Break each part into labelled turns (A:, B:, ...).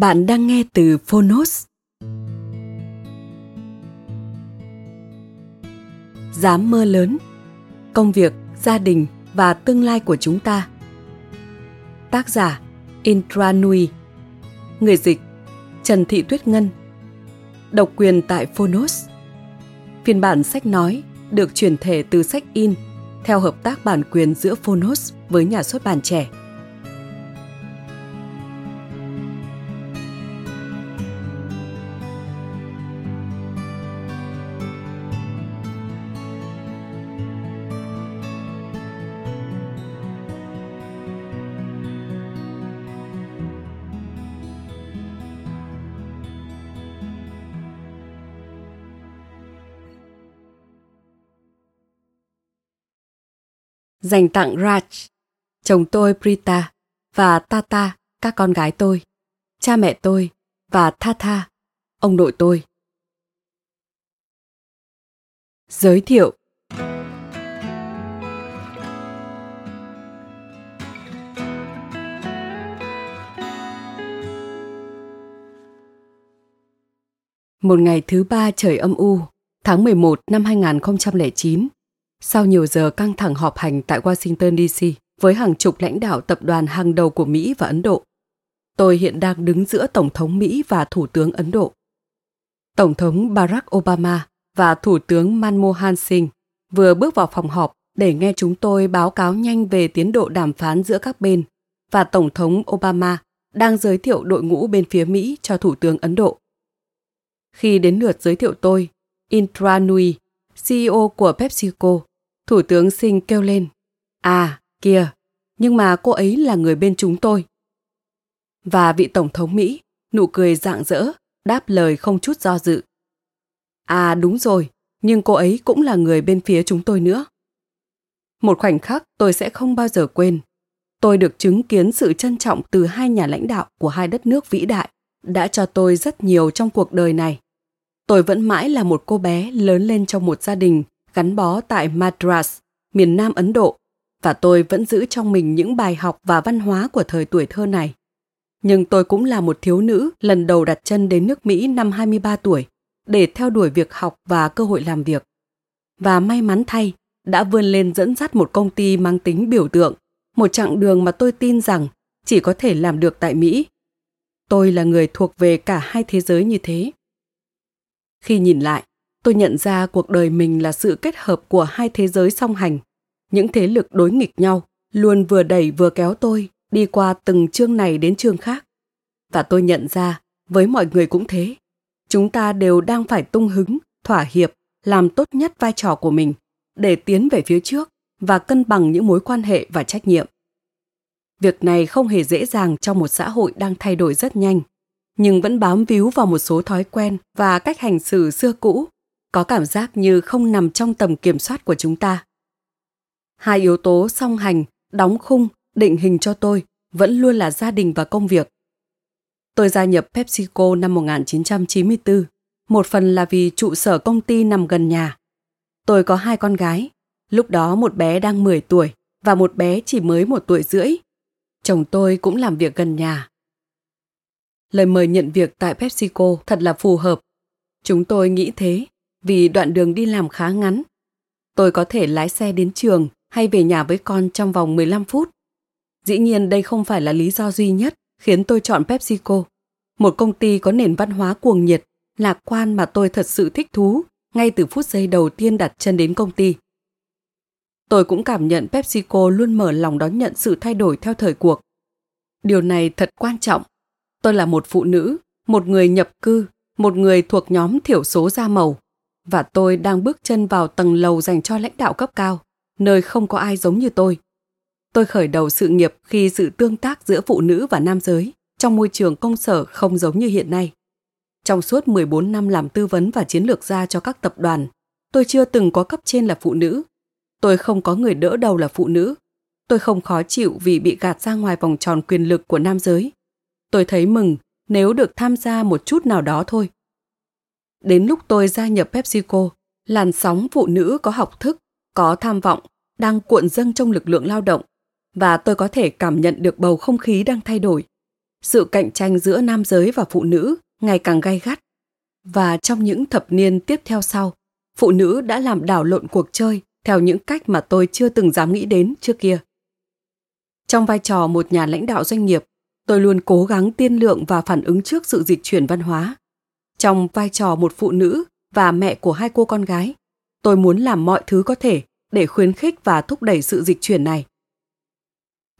A: Bạn đang nghe từ Phonos. Dám mơ lớn, công việc, gia đình và tương lai của chúng ta. Tác giả Intranui, Người dịch Trần Thị Tuyết Ngân Độc quyền tại Phonos Phiên bản sách nói được chuyển thể từ sách in theo hợp tác bản quyền giữa Phonos với nhà xuất bản trẻ. Dành tặng Raj, chồng tôi Prita và Tata, các con gái tôi, cha mẹ tôi và Tha ông nội tôi. Giới thiệu Một ngày thứ ba trời âm u, tháng 11 năm 2009, sau nhiều giờ căng thẳng họp hành tại Washington DC với hàng chục lãnh đạo tập đoàn hàng đầu của Mỹ và Ấn Độ, tôi hiện đang đứng giữa Tổng thống Mỹ và Thủ tướng Ấn Độ. Tổng thống Barack Obama và Thủ tướng Manmohan Singh vừa bước vào phòng họp để nghe chúng tôi báo cáo nhanh về tiến độ đàm phán giữa các bên và Tổng thống Obama đang giới thiệu đội ngũ bên phía Mỹ cho Thủ tướng Ấn Độ. Khi đến lượt giới thiệu tôi, Intranui CEO của PepsiCo, Thủ tướng Sinh kêu lên. À, kìa, nhưng mà cô ấy là người bên chúng tôi. Và vị Tổng thống Mỹ, nụ cười rạng rỡ, đáp lời không chút do dự. À đúng rồi, nhưng cô ấy cũng là người bên phía chúng tôi nữa. Một khoảnh khắc tôi sẽ không bao giờ quên. Tôi được chứng kiến sự trân trọng từ hai nhà lãnh đạo của hai đất nước vĩ đại đã cho tôi rất nhiều trong cuộc đời này. Tôi vẫn mãi là một cô bé lớn lên trong một gia đình gắn bó tại Madras, miền Nam Ấn Độ, và tôi vẫn giữ trong mình những bài học và văn hóa của thời tuổi thơ này. Nhưng tôi cũng là một thiếu nữ lần đầu đặt chân đến nước Mỹ năm 23 tuổi để theo đuổi việc học và cơ hội làm việc. Và may mắn thay, đã vươn lên dẫn dắt một công ty mang tính biểu tượng, một chặng đường mà tôi tin rằng chỉ có thể làm được tại Mỹ. Tôi là người thuộc về cả hai thế giới như thế. Khi nhìn lại, tôi nhận ra cuộc đời mình là sự kết hợp của hai thế giới song hành. Những thế lực đối nghịch nhau luôn vừa đẩy vừa kéo tôi đi qua từng chương này đến chương khác. Và tôi nhận ra, với mọi người cũng thế. Chúng ta đều đang phải tung hứng, thỏa hiệp, làm tốt nhất vai trò của mình để tiến về phía trước và cân bằng những mối quan hệ và trách nhiệm. Việc này không hề dễ dàng trong một xã hội đang thay đổi rất nhanh, nhưng vẫn bám víu vào một số thói quen và cách hành xử xưa cũ có cảm giác như không nằm trong tầm kiểm soát của chúng ta. Hai yếu tố song hành, đóng khung, định hình cho tôi vẫn luôn là gia đình và công việc. Tôi gia nhập PepsiCo năm 1994, một phần là vì trụ sở công ty nằm gần nhà. Tôi có hai con gái, lúc đó một bé đang 10 tuổi và một bé chỉ mới một tuổi rưỡi. Chồng tôi cũng làm việc gần nhà. Lời mời nhận việc tại PepsiCo thật là phù hợp Chúng tôi nghĩ thế vì đoạn đường đi làm khá ngắn. Tôi có thể lái xe đến trường hay về nhà với con trong vòng 15 phút. Dĩ nhiên đây không phải là lý do duy nhất khiến tôi chọn PepsiCo, một công ty có nền văn hóa cuồng nhiệt, lạc quan mà tôi thật sự thích thú ngay từ phút giây đầu tiên đặt chân đến công ty. Tôi cũng cảm nhận PepsiCo luôn mở lòng đón nhận sự thay đổi theo thời cuộc. Điều này thật quan trọng. Tôi là một phụ nữ, một người nhập cư, một người thuộc nhóm thiểu số da màu, và tôi đang bước chân vào tầng lầu dành cho lãnh đạo cấp cao, nơi không có ai giống như tôi. Tôi khởi đầu sự nghiệp khi sự tương tác giữa phụ nữ và nam giới trong môi trường công sở không giống như hiện nay. Trong suốt 14 năm làm tư vấn và chiến lược gia cho các tập đoàn, tôi chưa từng có cấp trên là phụ nữ. Tôi không có người đỡ đầu là phụ nữ. Tôi không khó chịu vì bị gạt ra ngoài vòng tròn quyền lực của nam giới. Tôi thấy mừng nếu được tham gia một chút nào đó thôi. Đến lúc tôi gia nhập PepsiCo, làn sóng phụ nữ có học thức, có tham vọng, đang cuộn dâng trong lực lượng lao động và tôi có thể cảm nhận được bầu không khí đang thay đổi. Sự cạnh tranh giữa nam giới và phụ nữ ngày càng gay gắt. Và trong những thập niên tiếp theo sau, phụ nữ đã làm đảo lộn cuộc chơi theo những cách mà tôi chưa từng dám nghĩ đến trước kia. Trong vai trò một nhà lãnh đạo doanh nghiệp, tôi luôn cố gắng tiên lượng và phản ứng trước sự dịch chuyển văn hóa. Trong vai trò một phụ nữ và mẹ của hai cô con gái, tôi muốn làm mọi thứ có thể để khuyến khích và thúc đẩy sự dịch chuyển này.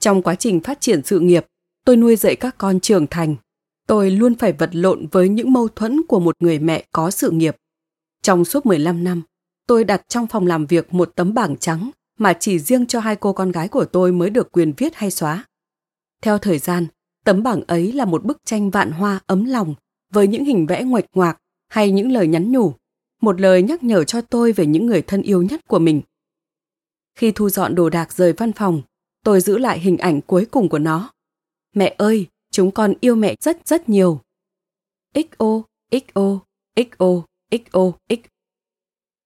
A: Trong quá trình phát triển sự nghiệp, tôi nuôi dạy các con trưởng thành. Tôi luôn phải vật lộn với những mâu thuẫn của một người mẹ có sự nghiệp. Trong suốt 15 năm, tôi đặt trong phòng làm việc một tấm bảng trắng mà chỉ riêng cho hai cô con gái của tôi mới được quyền viết hay xóa. Theo thời gian, tấm bảng ấy là một bức tranh vạn hoa ấm lòng với những hình vẽ ngoạch ngoạc hay những lời nhắn nhủ, một lời nhắc nhở cho tôi về những người thân yêu nhất của mình. Khi thu dọn đồ đạc rời văn phòng, tôi giữ lại hình ảnh cuối cùng của nó. Mẹ ơi, chúng con yêu mẹ rất rất nhiều. XO, XO, XO, XO, X.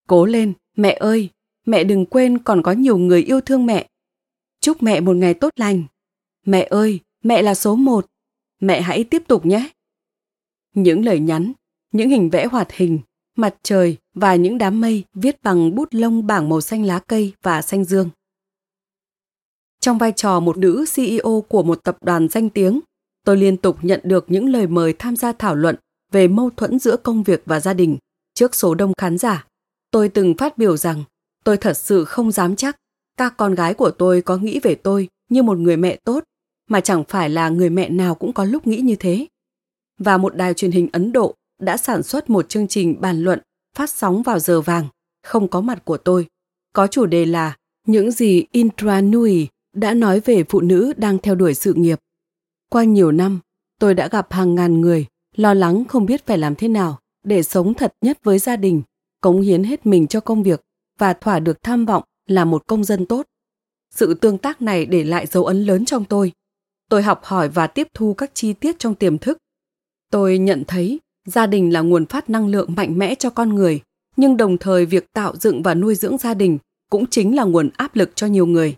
A: Cố lên, mẹ ơi, mẹ đừng quên còn có nhiều người yêu thương mẹ. Chúc mẹ một ngày tốt lành. Mẹ ơi, mẹ là số một. Mẹ hãy tiếp tục nhé. Những lời nhắn, những hình vẽ hoạt hình, mặt trời và những đám mây viết bằng bút lông bảng màu xanh lá cây và xanh dương. Trong vai trò một nữ CEO của một tập đoàn danh tiếng, tôi liên tục nhận được những lời mời tham gia thảo luận về mâu thuẫn giữa công việc và gia đình trước số đông khán giả. Tôi từng phát biểu rằng tôi thật sự không dám chắc các con gái của tôi có nghĩ về tôi như một người mẹ tốt mà chẳng phải là người mẹ nào cũng có lúc nghĩ như thế. Và một đài truyền hình Ấn Độ đã sản xuất một chương trình bàn luận phát sóng vào giờ vàng, không có mặt của tôi. Có chủ đề là những gì Indra Nui đã nói về phụ nữ đang theo đuổi sự nghiệp. Qua nhiều năm, tôi đã gặp hàng ngàn người lo lắng không biết phải làm thế nào để sống thật nhất với gia đình, cống hiến hết mình cho công việc và thỏa được tham vọng là một công dân tốt. Sự tương tác này để lại dấu ấn lớn trong tôi. Tôi học hỏi và tiếp thu các chi tiết trong tiềm thức. Tôi nhận thấy gia đình là nguồn phát năng lượng mạnh mẽ cho con người, nhưng đồng thời việc tạo dựng và nuôi dưỡng gia đình cũng chính là nguồn áp lực cho nhiều người.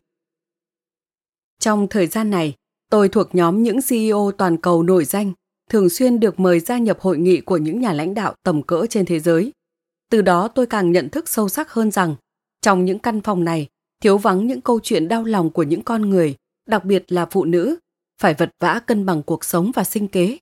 A: Trong thời gian này, tôi thuộc nhóm những CEO toàn cầu nổi danh, thường xuyên được mời gia nhập hội nghị của những nhà lãnh đạo tầm cỡ trên thế giới. Từ đó tôi càng nhận thức sâu sắc hơn rằng, trong những căn phòng này, thiếu vắng những câu chuyện đau lòng của những con người, đặc biệt là phụ nữ, phải vật vã cân bằng cuộc sống và sinh kế.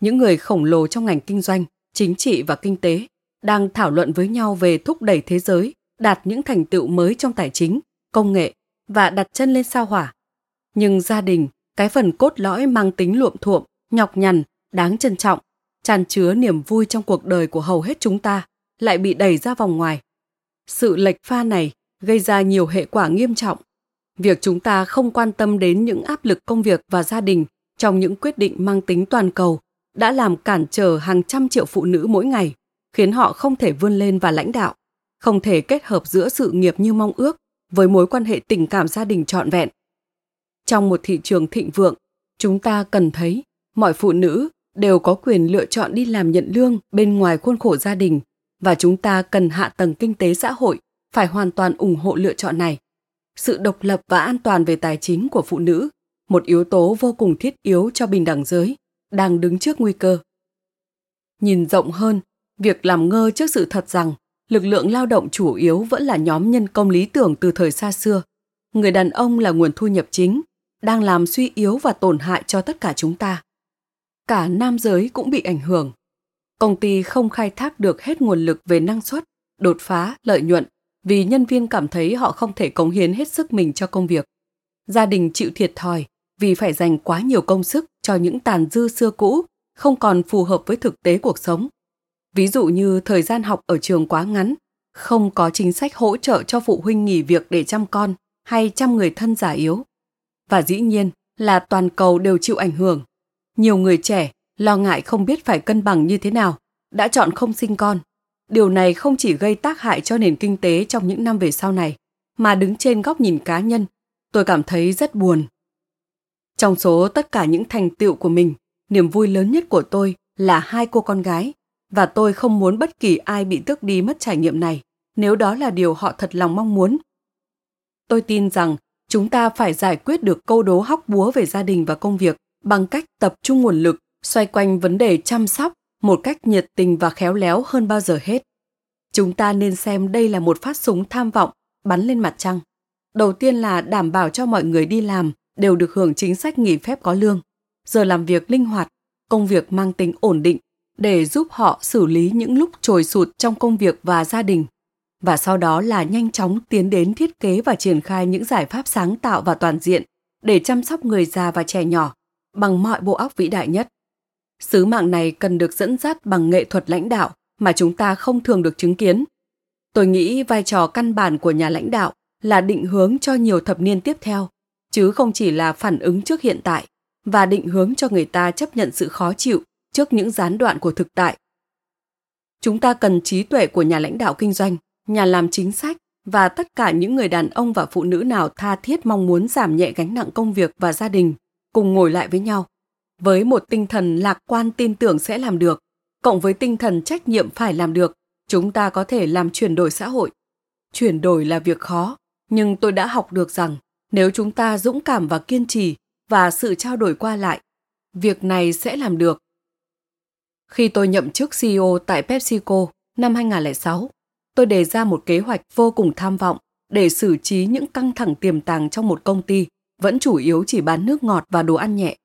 A: Những người khổng lồ trong ngành kinh doanh, chính trị và kinh tế đang thảo luận với nhau về thúc đẩy thế giới đạt những thành tựu mới trong tài chính, công nghệ và đặt chân lên sao hỏa nhưng gia đình, cái phần cốt lõi mang tính luộm thuộm, nhọc nhằn, đáng trân trọng, tràn chứa niềm vui trong cuộc đời của hầu hết chúng ta, lại bị đẩy ra vòng ngoài. Sự lệch pha này gây ra nhiều hệ quả nghiêm trọng. Việc chúng ta không quan tâm đến những áp lực công việc và gia đình trong những quyết định mang tính toàn cầu đã làm cản trở hàng trăm triệu phụ nữ mỗi ngày, khiến họ không thể vươn lên và lãnh đạo, không thể kết hợp giữa sự nghiệp như mong ước với mối quan hệ tình cảm gia đình trọn vẹn. Trong một thị trường thịnh vượng chúng ta cần thấy mọi phụ nữ đều có quyền lựa chọn đi làm nhận lương bên ngoài khuôn khổ gia đình và chúng ta cần hạ tầng kinh tế xã hội phải hoàn toàn ủng hộ lựa chọn này sự độc lập và an toàn về tài chính của phụ nữ một yếu tố vô cùng thiết yếu cho bình đẳng giới đang đứng trước nguy cơ nhìn rộng hơn Việc làm ngơ trước sự thật rằng lực lượng lao động chủ yếu vẫn là nhóm nhân công lý tưởng từ thời xa xưa. Người đàn ông là nguồn thu nhập chính, đang làm suy yếu và tổn hại cho tất cả chúng ta. Cả nam giới cũng bị ảnh hưởng. Công ty không khai thác được hết nguồn lực về năng suất, đột phá, lợi nhuận vì nhân viên cảm thấy họ không thể cống hiến hết sức mình cho công việc. Gia đình chịu thiệt thòi vì phải dành quá nhiều công sức cho những tàn dư xưa cũ, không còn phù hợp với thực tế cuộc sống. Ví dụ như thời gian học ở trường quá ngắn, không có chính sách hỗ trợ cho phụ huynh nghỉ việc để chăm con hay chăm người thân già yếu. Và dĩ nhiên là toàn cầu đều chịu ảnh hưởng. Nhiều người trẻ lo ngại không biết phải cân bằng như thế nào, đã chọn không sinh con. Điều này không chỉ gây tác hại cho nền kinh tế trong những năm về sau này, mà đứng trên góc nhìn cá nhân, tôi cảm thấy rất buồn. Trong số tất cả những thành tựu của mình, niềm vui lớn nhất của tôi là hai cô con gái và tôi không muốn bất kỳ ai bị tước đi mất trải nghiệm này nếu đó là điều họ thật lòng mong muốn. Tôi tin rằng chúng ta phải giải quyết được câu đố hóc búa về gia đình và công việc bằng cách tập trung nguồn lực xoay quanh vấn đề chăm sóc một cách nhiệt tình và khéo léo hơn bao giờ hết. Chúng ta nên xem đây là một phát súng tham vọng bắn lên mặt trăng. Đầu tiên là đảm bảo cho mọi người đi làm đều được hưởng chính sách nghỉ phép có lương, giờ làm việc linh hoạt, công việc mang tính ổn định để giúp họ xử lý những lúc trồi sụt trong công việc và gia đình và sau đó là nhanh chóng tiến đến thiết kế và triển khai những giải pháp sáng tạo và toàn diện để chăm sóc người già và trẻ nhỏ bằng mọi bộ óc vĩ đại nhất. Sứ mạng này cần được dẫn dắt bằng nghệ thuật lãnh đạo mà chúng ta không thường được chứng kiến. Tôi nghĩ vai trò căn bản của nhà lãnh đạo là định hướng cho nhiều thập niên tiếp theo, chứ không chỉ là phản ứng trước hiện tại và định hướng cho người ta chấp nhận sự khó chịu trước những gián đoạn của thực tại. Chúng ta cần trí tuệ của nhà lãnh đạo kinh doanh, nhà làm chính sách và tất cả những người đàn ông và phụ nữ nào tha thiết mong muốn giảm nhẹ gánh nặng công việc và gia đình cùng ngồi lại với nhau với một tinh thần lạc quan tin tưởng sẽ làm được cộng với tinh thần trách nhiệm phải làm được chúng ta có thể làm chuyển đổi xã hội chuyển đổi là việc khó nhưng tôi đã học được rằng nếu chúng ta dũng cảm và kiên trì và sự trao đổi qua lại việc này sẽ làm được khi tôi nhậm chức CEO tại PepsiCo năm 2006, tôi đề ra một kế hoạch vô cùng tham vọng để xử trí những căng thẳng tiềm tàng trong một công ty vẫn chủ yếu chỉ bán nước ngọt và đồ ăn nhẹ.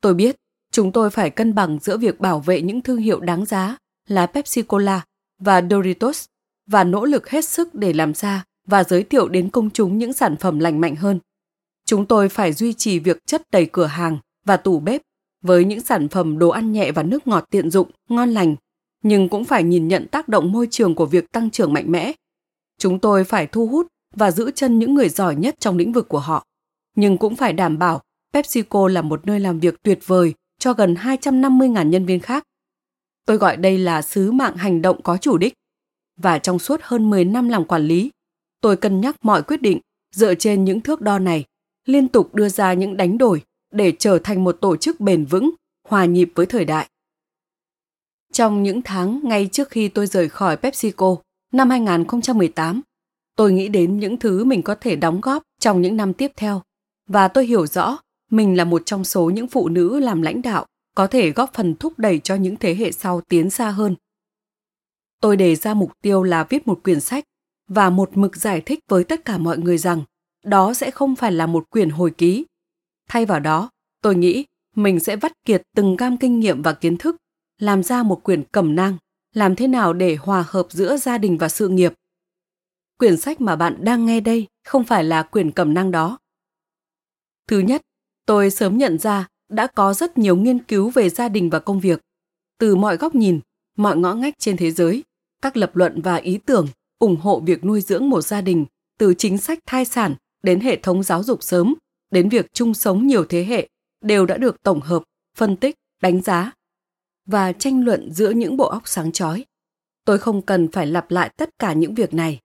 A: Tôi biết chúng tôi phải cân bằng giữa việc bảo vệ những thương hiệu đáng giá là Pepsi Cola và Doritos và nỗ lực hết sức để làm ra và giới thiệu đến công chúng những sản phẩm lành mạnh hơn. Chúng tôi phải duy trì việc chất đầy cửa hàng và tủ bếp với những sản phẩm đồ ăn nhẹ và nước ngọt tiện dụng, ngon lành, nhưng cũng phải nhìn nhận tác động môi trường của việc tăng trưởng mạnh mẽ. Chúng tôi phải thu hút và giữ chân những người giỏi nhất trong lĩnh vực của họ, nhưng cũng phải đảm bảo PepsiCo là một nơi làm việc tuyệt vời cho gần 250.000 nhân viên khác. Tôi gọi đây là sứ mạng hành động có chủ đích. Và trong suốt hơn 10 năm làm quản lý, tôi cân nhắc mọi quyết định dựa trên những thước đo này, liên tục đưa ra những đánh đổi để trở thành một tổ chức bền vững, hòa nhịp với thời đại. Trong những tháng ngay trước khi tôi rời khỏi PepsiCo năm 2018, tôi nghĩ đến những thứ mình có thể đóng góp trong những năm tiếp theo và tôi hiểu rõ mình là một trong số những phụ nữ làm lãnh đạo có thể góp phần thúc đẩy cho những thế hệ sau tiến xa hơn. Tôi đề ra mục tiêu là viết một quyển sách và một mực giải thích với tất cả mọi người rằng đó sẽ không phải là một quyển hồi ký Thay vào đó, tôi nghĩ mình sẽ vắt kiệt từng gam kinh nghiệm và kiến thức, làm ra một quyển cẩm nang, làm thế nào để hòa hợp giữa gia đình và sự nghiệp. Quyển sách mà bạn đang nghe đây không phải là quyển cẩm nang đó. Thứ nhất, tôi sớm nhận ra đã có rất nhiều nghiên cứu về gia đình và công việc. Từ mọi góc nhìn, mọi ngõ ngách trên thế giới, các lập luận và ý tưởng ủng hộ việc nuôi dưỡng một gia đình từ chính sách thai sản đến hệ thống giáo dục sớm đến việc chung sống nhiều thế hệ đều đã được tổng hợp, phân tích, đánh giá và tranh luận giữa những bộ óc sáng chói. Tôi không cần phải lặp lại tất cả những việc này.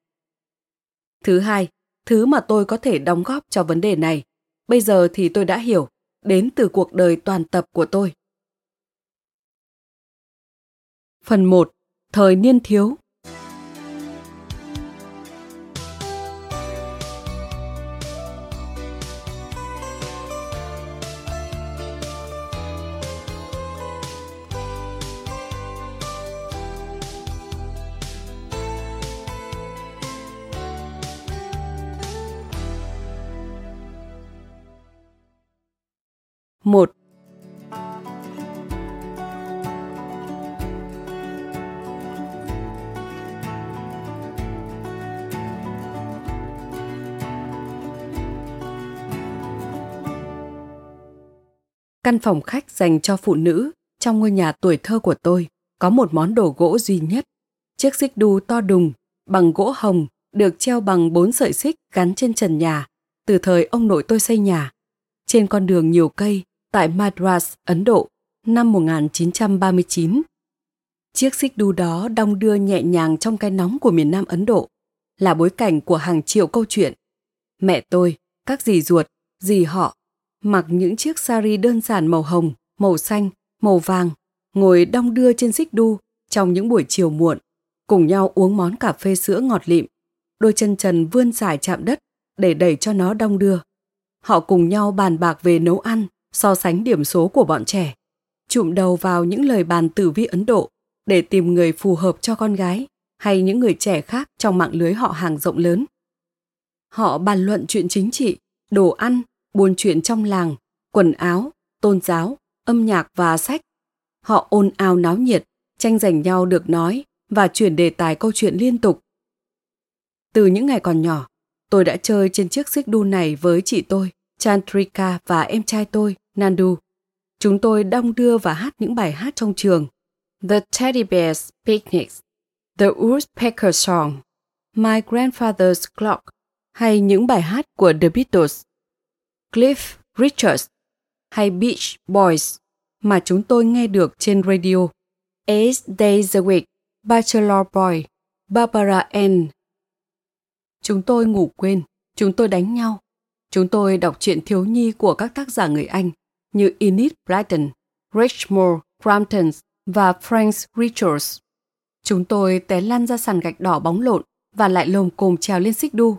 A: Thứ hai, thứ mà tôi có thể đóng góp cho vấn đề này, bây giờ thì tôi đã hiểu, đến từ cuộc đời toàn tập của tôi. Phần 1. Thời niên thiếu 1. Căn phòng khách dành cho phụ nữ trong ngôi nhà tuổi thơ của tôi có một món đồ gỗ duy nhất. Chiếc xích đu to đùng bằng gỗ hồng được treo bằng bốn sợi xích gắn trên trần nhà từ thời ông nội tôi xây nhà. Trên con đường nhiều cây tại Madras, Ấn Độ năm 1939. Chiếc xích đu đó đong đưa nhẹ nhàng trong cái nóng của miền Nam Ấn Độ, là bối cảnh của hàng triệu câu chuyện. Mẹ tôi, các dì ruột, dì họ, mặc những chiếc sari đơn giản màu hồng, màu xanh, màu vàng, ngồi đong đưa trên xích đu trong những buổi chiều muộn, cùng nhau uống món cà phê sữa ngọt lịm, đôi chân trần vươn dài chạm đất để đẩy cho nó đong đưa. Họ cùng nhau bàn bạc về nấu ăn, so sánh điểm số của bọn trẻ, chụm đầu vào những lời bàn tử vi Ấn Độ để tìm người phù hợp cho con gái hay những người trẻ khác trong mạng lưới họ hàng rộng lớn. Họ bàn luận chuyện chính trị, đồ ăn, buôn chuyện trong làng, quần áo, tôn giáo, âm nhạc và sách. Họ ồn ào náo nhiệt, tranh giành nhau được nói và chuyển đề tài câu chuyện liên tục. Từ những ngày còn nhỏ, tôi đã chơi trên chiếc xích đu này với chị tôi, Chantrika và em trai tôi, Nandu. Chúng tôi đong đưa và hát những bài hát trong trường. The Teddy Bears Picnic, The Woodpecker Song, My Grandfather's Clock hay những bài hát của The Beatles. Cliff Richards hay Beach Boys mà chúng tôi nghe được trên radio. Eight Days a Week, Bachelor Boy, Barbara Ann. Chúng tôi ngủ quên, chúng tôi đánh nhau. Chúng tôi đọc truyện thiếu nhi của các tác giả người Anh như Enid Blyton, Richmore Crampton và Frank Richards. Chúng tôi té lăn ra sàn gạch đỏ bóng lộn và lại lồm cồm trèo lên xích đu.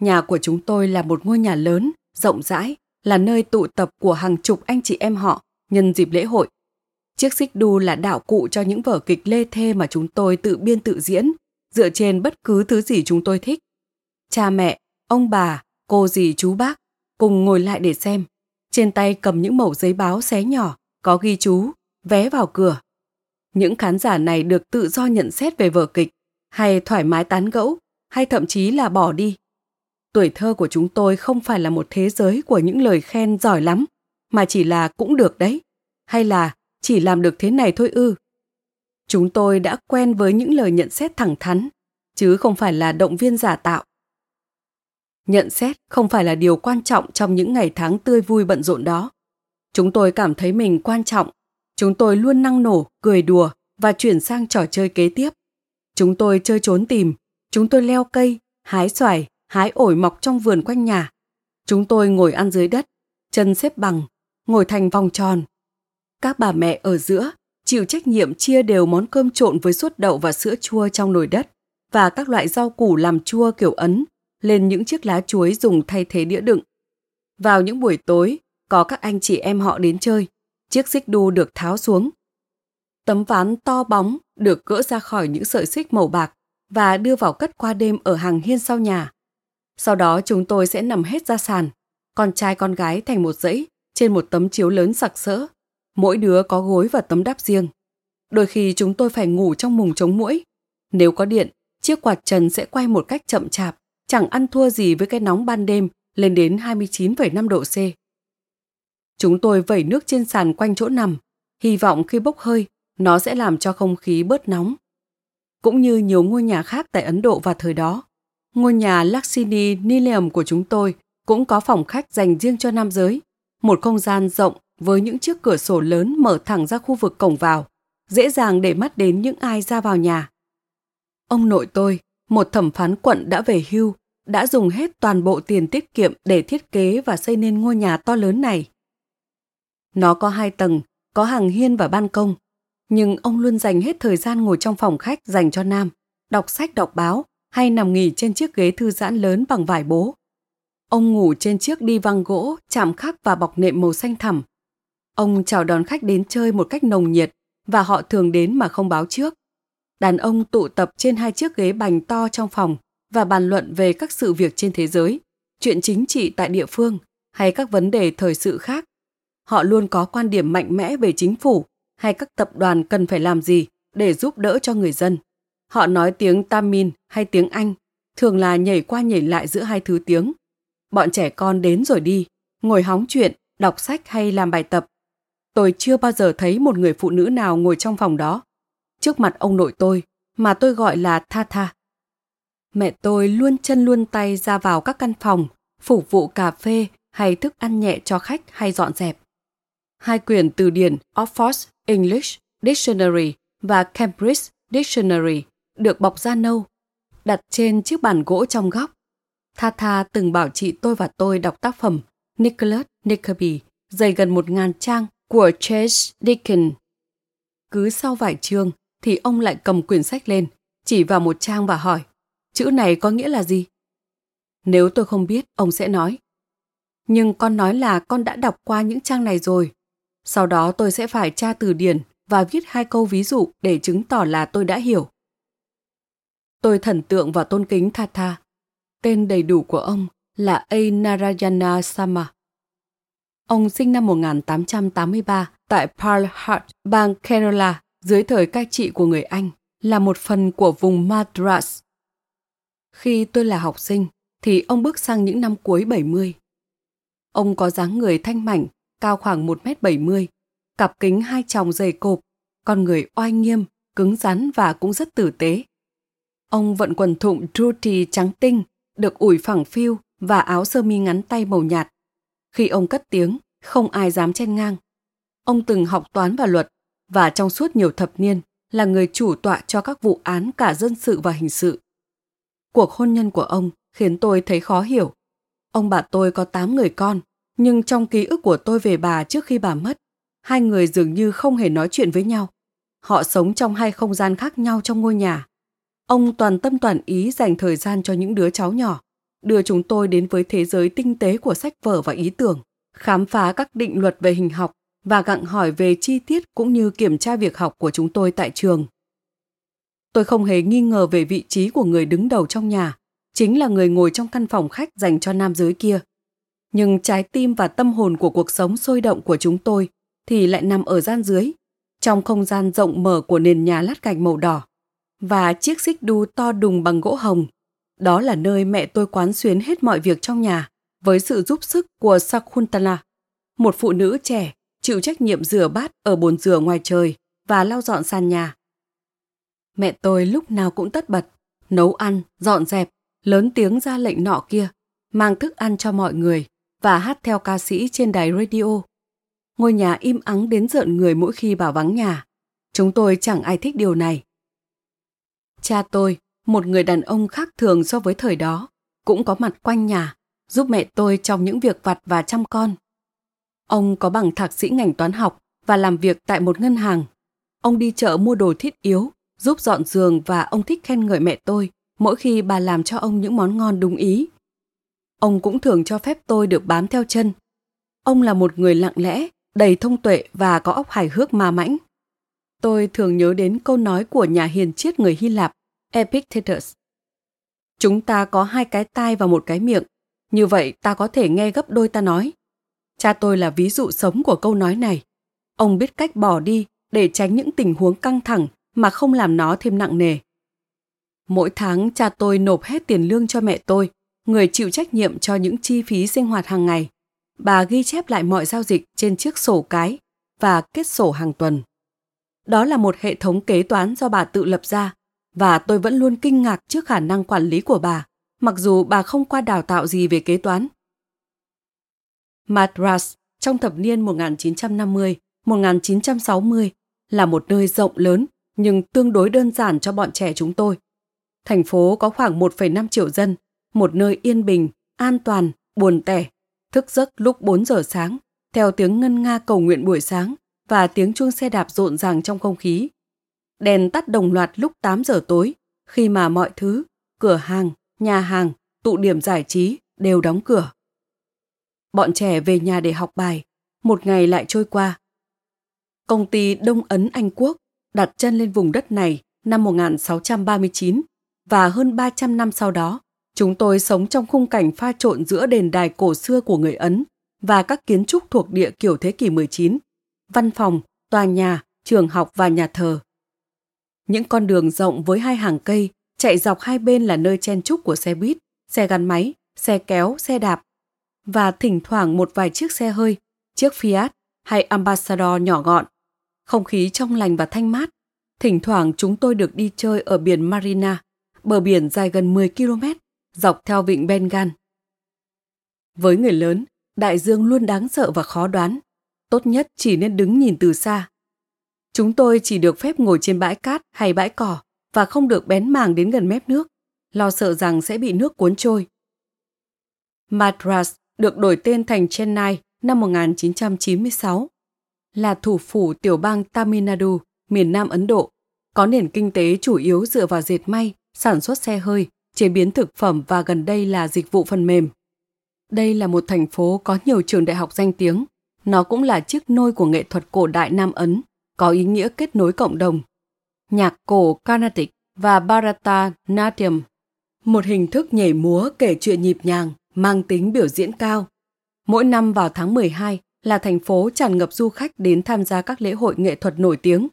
A: Nhà của chúng tôi là một ngôi nhà lớn, rộng rãi, là nơi tụ tập của hàng chục anh chị em họ nhân dịp lễ hội. Chiếc xích đu là đạo cụ cho những vở kịch lê thê mà chúng tôi tự biên tự diễn, dựa trên bất cứ thứ gì chúng tôi thích. Cha mẹ, ông bà, cô dì chú bác cùng ngồi lại để xem. Trên tay cầm những mẩu giấy báo xé nhỏ, có ghi chú, vé vào cửa. Những khán giả này được tự do nhận xét về vở kịch, hay thoải mái tán gẫu, hay thậm chí là bỏ đi. Tuổi thơ của chúng tôi không phải là một thế giới của những lời khen giỏi lắm mà chỉ là cũng được đấy. Hay là chỉ làm được thế này thôi ư. Chúng tôi đã quen với những lời nhận xét thẳng thắn chứ không phải là động viên giả tạo nhận xét không phải là điều quan trọng trong những ngày tháng tươi vui bận rộn đó. Chúng tôi cảm thấy mình quan trọng. Chúng tôi luôn năng nổ cười đùa và chuyển sang trò chơi kế tiếp. Chúng tôi chơi trốn tìm. Chúng tôi leo cây hái xoài hái ổi mọc trong vườn quanh nhà. Chúng tôi ngồi ăn dưới đất, chân xếp bằng, ngồi thành vòng tròn. Các bà mẹ ở giữa chịu trách nhiệm chia đều món cơm trộn với suốt đậu và sữa chua trong nồi đất và các loại rau củ làm chua kiểu ấn lên những chiếc lá chuối dùng thay thế đĩa đựng. Vào những buổi tối, có các anh chị em họ đến chơi, chiếc xích đu được tháo xuống. Tấm ván to bóng được gỡ ra khỏi những sợi xích màu bạc và đưa vào cất qua đêm ở hàng hiên sau nhà. Sau đó chúng tôi sẽ nằm hết ra sàn, con trai con gái thành một dãy trên một tấm chiếu lớn sặc sỡ. Mỗi đứa có gối và tấm đắp riêng. Đôi khi chúng tôi phải ngủ trong mùng chống mũi. Nếu có điện, chiếc quạt trần sẽ quay một cách chậm chạp, chẳng ăn thua gì với cái nóng ban đêm lên đến 29,5 độ C. Chúng tôi vẩy nước trên sàn quanh chỗ nằm, hy vọng khi bốc hơi, nó sẽ làm cho không khí bớt nóng. Cũng như nhiều ngôi nhà khác tại Ấn Độ vào thời đó, Ngôi nhà Lakshini Nilayam của chúng tôi cũng có phòng khách dành riêng cho nam giới, một không gian rộng với những chiếc cửa sổ lớn mở thẳng ra khu vực cổng vào, dễ dàng để mắt đến những ai ra vào nhà. Ông nội tôi, một thẩm phán quận đã về hưu, đã dùng hết toàn bộ tiền tiết kiệm để thiết kế và xây nên ngôi nhà to lớn này. Nó có hai tầng, có hàng hiên và ban công, nhưng ông luôn dành hết thời gian ngồi trong phòng khách dành cho nam, đọc sách đọc báo hay nằm nghỉ trên chiếc ghế thư giãn lớn bằng vải bố. Ông ngủ trên chiếc đi văng gỗ, chạm khắc và bọc nệm màu xanh thẳm. Ông chào đón khách đến chơi một cách nồng nhiệt và họ thường đến mà không báo trước. Đàn ông tụ tập trên hai chiếc ghế bành to trong phòng và bàn luận về các sự việc trên thế giới, chuyện chính trị tại địa phương hay các vấn đề thời sự khác. Họ luôn có quan điểm mạnh mẽ về chính phủ hay các tập đoàn cần phải làm gì để giúp đỡ cho người dân. Họ nói tiếng Tamil hay tiếng Anh, thường là nhảy qua nhảy lại giữa hai thứ tiếng. Bọn trẻ con đến rồi đi, ngồi hóng chuyện, đọc sách hay làm bài tập. Tôi chưa bao giờ thấy một người phụ nữ nào ngồi trong phòng đó. Trước mặt ông nội tôi, mà tôi gọi là Tha Tha. Mẹ tôi luôn chân luôn tay ra vào các căn phòng, phục vụ cà phê hay thức ăn nhẹ cho khách hay dọn dẹp. Hai quyển từ điển Oxford English Dictionary và Cambridge Dictionary được bọc da nâu, đặt trên chiếc bàn gỗ trong góc. Tha Tha từng bảo chị tôi và tôi đọc tác phẩm Nicholas Nickleby, dày gần một ngàn trang của Charles Dickens. Cứ sau vài chương thì ông lại cầm quyển sách lên, chỉ vào một trang và hỏi, chữ này có nghĩa là gì? Nếu tôi không biết, ông sẽ nói. Nhưng con nói là con đã đọc qua những trang này rồi. Sau đó tôi sẽ phải tra từ điển và viết hai câu ví dụ để chứng tỏ là tôi đã hiểu. Tôi thần tượng và tôn kính Tha Tha. Tên đầy đủ của ông là A. Narayana Sama. Ông sinh năm 1883 tại Pearl Harbor, bang Kerala dưới thời cai trị của người Anh, là một phần của vùng Madras. Khi tôi là học sinh, thì ông bước sang những năm cuối 70. Ông có dáng người thanh mảnh, cao khoảng 1m70, cặp kính hai tròng dày cộp, con người oai nghiêm, cứng rắn và cũng rất tử tế. Ông vận quần thụng druti trắng tinh, được ủi phẳng phiu và áo sơ mi ngắn tay màu nhạt. Khi ông cất tiếng, không ai dám chen ngang. Ông từng học toán và luật và trong suốt nhiều thập niên là người chủ tọa cho các vụ án cả dân sự và hình sự. Cuộc hôn nhân của ông khiến tôi thấy khó hiểu. Ông bà tôi có 8 người con, nhưng trong ký ức của tôi về bà trước khi bà mất, hai người dường như không hề nói chuyện với nhau. Họ sống trong hai không gian khác nhau trong ngôi nhà. Ông toàn tâm toàn ý dành thời gian cho những đứa cháu nhỏ, đưa chúng tôi đến với thế giới tinh tế của sách vở và ý tưởng, khám phá các định luật về hình học và gặng hỏi về chi tiết cũng như kiểm tra việc học của chúng tôi tại trường. Tôi không hề nghi ngờ về vị trí của người đứng đầu trong nhà, chính là người ngồi trong căn phòng khách dành cho nam giới kia. Nhưng trái tim và tâm hồn của cuộc sống sôi động của chúng tôi thì lại nằm ở gian dưới, trong không gian rộng mở của nền nhà lát gạch màu đỏ và chiếc xích đu to đùng bằng gỗ hồng. Đó là nơi mẹ tôi quán xuyến hết mọi việc trong nhà với sự giúp sức của Sakuntala, một phụ nữ trẻ chịu trách nhiệm rửa bát ở bồn rửa ngoài trời và lau dọn sàn nhà. Mẹ tôi lúc nào cũng tất bật, nấu ăn, dọn dẹp, lớn tiếng ra lệnh nọ kia, mang thức ăn cho mọi người và hát theo ca sĩ trên đài radio. Ngôi nhà im ắng đến rợn người mỗi khi bà vắng nhà. Chúng tôi chẳng ai thích điều này. Cha tôi, một người đàn ông khác thường so với thời đó, cũng có mặt quanh nhà, giúp mẹ tôi trong những việc vặt và chăm con. Ông có bằng thạc sĩ ngành toán học và làm việc tại một ngân hàng. Ông đi chợ mua đồ thiết yếu, giúp dọn giường và ông thích khen ngợi mẹ tôi mỗi khi bà làm cho ông những món ngon đúng ý. Ông cũng thường cho phép tôi được bám theo chân. Ông là một người lặng lẽ, đầy thông tuệ và có óc hài hước ma mãnh. Tôi thường nhớ đến câu nói của nhà hiền triết người Hy Lạp, Epictetus. Chúng ta có hai cái tai và một cái miệng, như vậy ta có thể nghe gấp đôi ta nói. Cha tôi là ví dụ sống của câu nói này. Ông biết cách bỏ đi để tránh những tình huống căng thẳng mà không làm nó thêm nặng nề. Mỗi tháng cha tôi nộp hết tiền lương cho mẹ tôi, người chịu trách nhiệm cho những chi phí sinh hoạt hàng ngày. Bà ghi chép lại mọi giao dịch trên chiếc sổ cái và kết sổ hàng tuần. Đó là một hệ thống kế toán do bà tự lập ra và tôi vẫn luôn kinh ngạc trước khả năng quản lý của bà, mặc dù bà không qua đào tạo gì về kế toán. Madras trong thập niên 1950-1960 là một nơi rộng lớn nhưng tương đối đơn giản cho bọn trẻ chúng tôi. Thành phố có khoảng 1,5 triệu dân, một nơi yên bình, an toàn, buồn tẻ, thức giấc lúc 4 giờ sáng, theo tiếng ngân nga cầu nguyện buổi sáng và tiếng chuông xe đạp rộn ràng trong không khí. Đèn tắt đồng loạt lúc 8 giờ tối, khi mà mọi thứ, cửa hàng, nhà hàng, tụ điểm giải trí đều đóng cửa. Bọn trẻ về nhà để học bài, một ngày lại trôi qua. Công ty Đông Ấn Anh Quốc đặt chân lên vùng đất này năm 1639 và hơn 300 năm sau đó, chúng tôi sống trong khung cảnh pha trộn giữa đền đài cổ xưa của người Ấn và các kiến trúc thuộc địa kiểu thế kỷ 19, văn phòng, tòa nhà, trường học và nhà thờ. Những con đường rộng với hai hàng cây chạy dọc hai bên là nơi chen trúc của xe buýt, xe gắn máy, xe kéo, xe đạp và thỉnh thoảng một vài chiếc xe hơi, chiếc Fiat hay Ambassador nhỏ gọn. Không khí trong lành và thanh mát. Thỉnh thoảng chúng tôi được đi chơi ở biển Marina, bờ biển dài gần 10 km, dọc theo vịnh Bengal. Với người lớn, đại dương luôn đáng sợ và khó đoán. Tốt nhất chỉ nên đứng nhìn từ xa. Chúng tôi chỉ được phép ngồi trên bãi cát hay bãi cỏ và không được bén màng đến gần mép nước, lo sợ rằng sẽ bị nước cuốn trôi. Madras được đổi tên thành Chennai năm 1996, là thủ phủ tiểu bang Tamil Nadu, miền Nam Ấn Độ, có nền kinh tế chủ yếu dựa vào dệt may, sản xuất xe hơi, chế biến thực phẩm và gần đây là dịch vụ phần mềm. Đây là một thành phố có nhiều trường đại học danh tiếng. Nó cũng là chiếc nôi của nghệ thuật cổ đại Nam Ấn, có ý nghĩa kết nối cộng đồng. Nhạc cổ Carnatic và Bharata Natyam, một hình thức nhảy múa kể chuyện nhịp nhàng, mang tính biểu diễn cao. Mỗi năm vào tháng 12 là thành phố tràn ngập du khách đến tham gia các lễ hội nghệ thuật nổi tiếng.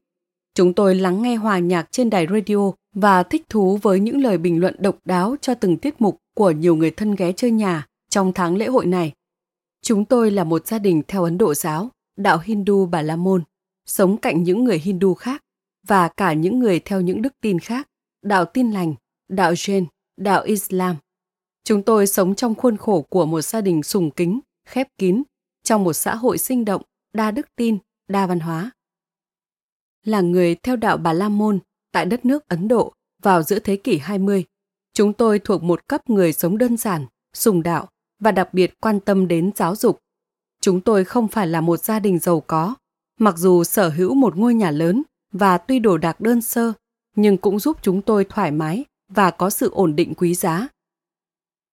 A: Chúng tôi lắng nghe hòa nhạc trên đài radio và thích thú với những lời bình luận độc đáo cho từng tiết mục của nhiều người thân ghé chơi nhà trong tháng lễ hội này. Chúng tôi là một gia đình theo Ấn Độ giáo, đạo Hindu Bà La Môn, sống cạnh những người Hindu khác và cả những người theo những đức tin khác, đạo tin lành, đạo Jain, đạo Islam. Chúng tôi sống trong khuôn khổ của một gia đình sùng kính, khép kín, trong một xã hội sinh động, đa đức tin, đa văn hóa. Là người theo đạo Bà La Môn tại đất nước Ấn Độ vào giữa thế kỷ 20, chúng tôi thuộc một cấp người sống đơn giản, sùng đạo và đặc biệt quan tâm đến giáo dục. Chúng tôi không phải là một gia đình giàu có, mặc dù sở hữu một ngôi nhà lớn và tuy đồ đạc đơn sơ, nhưng cũng giúp chúng tôi thoải mái và có sự ổn định quý giá.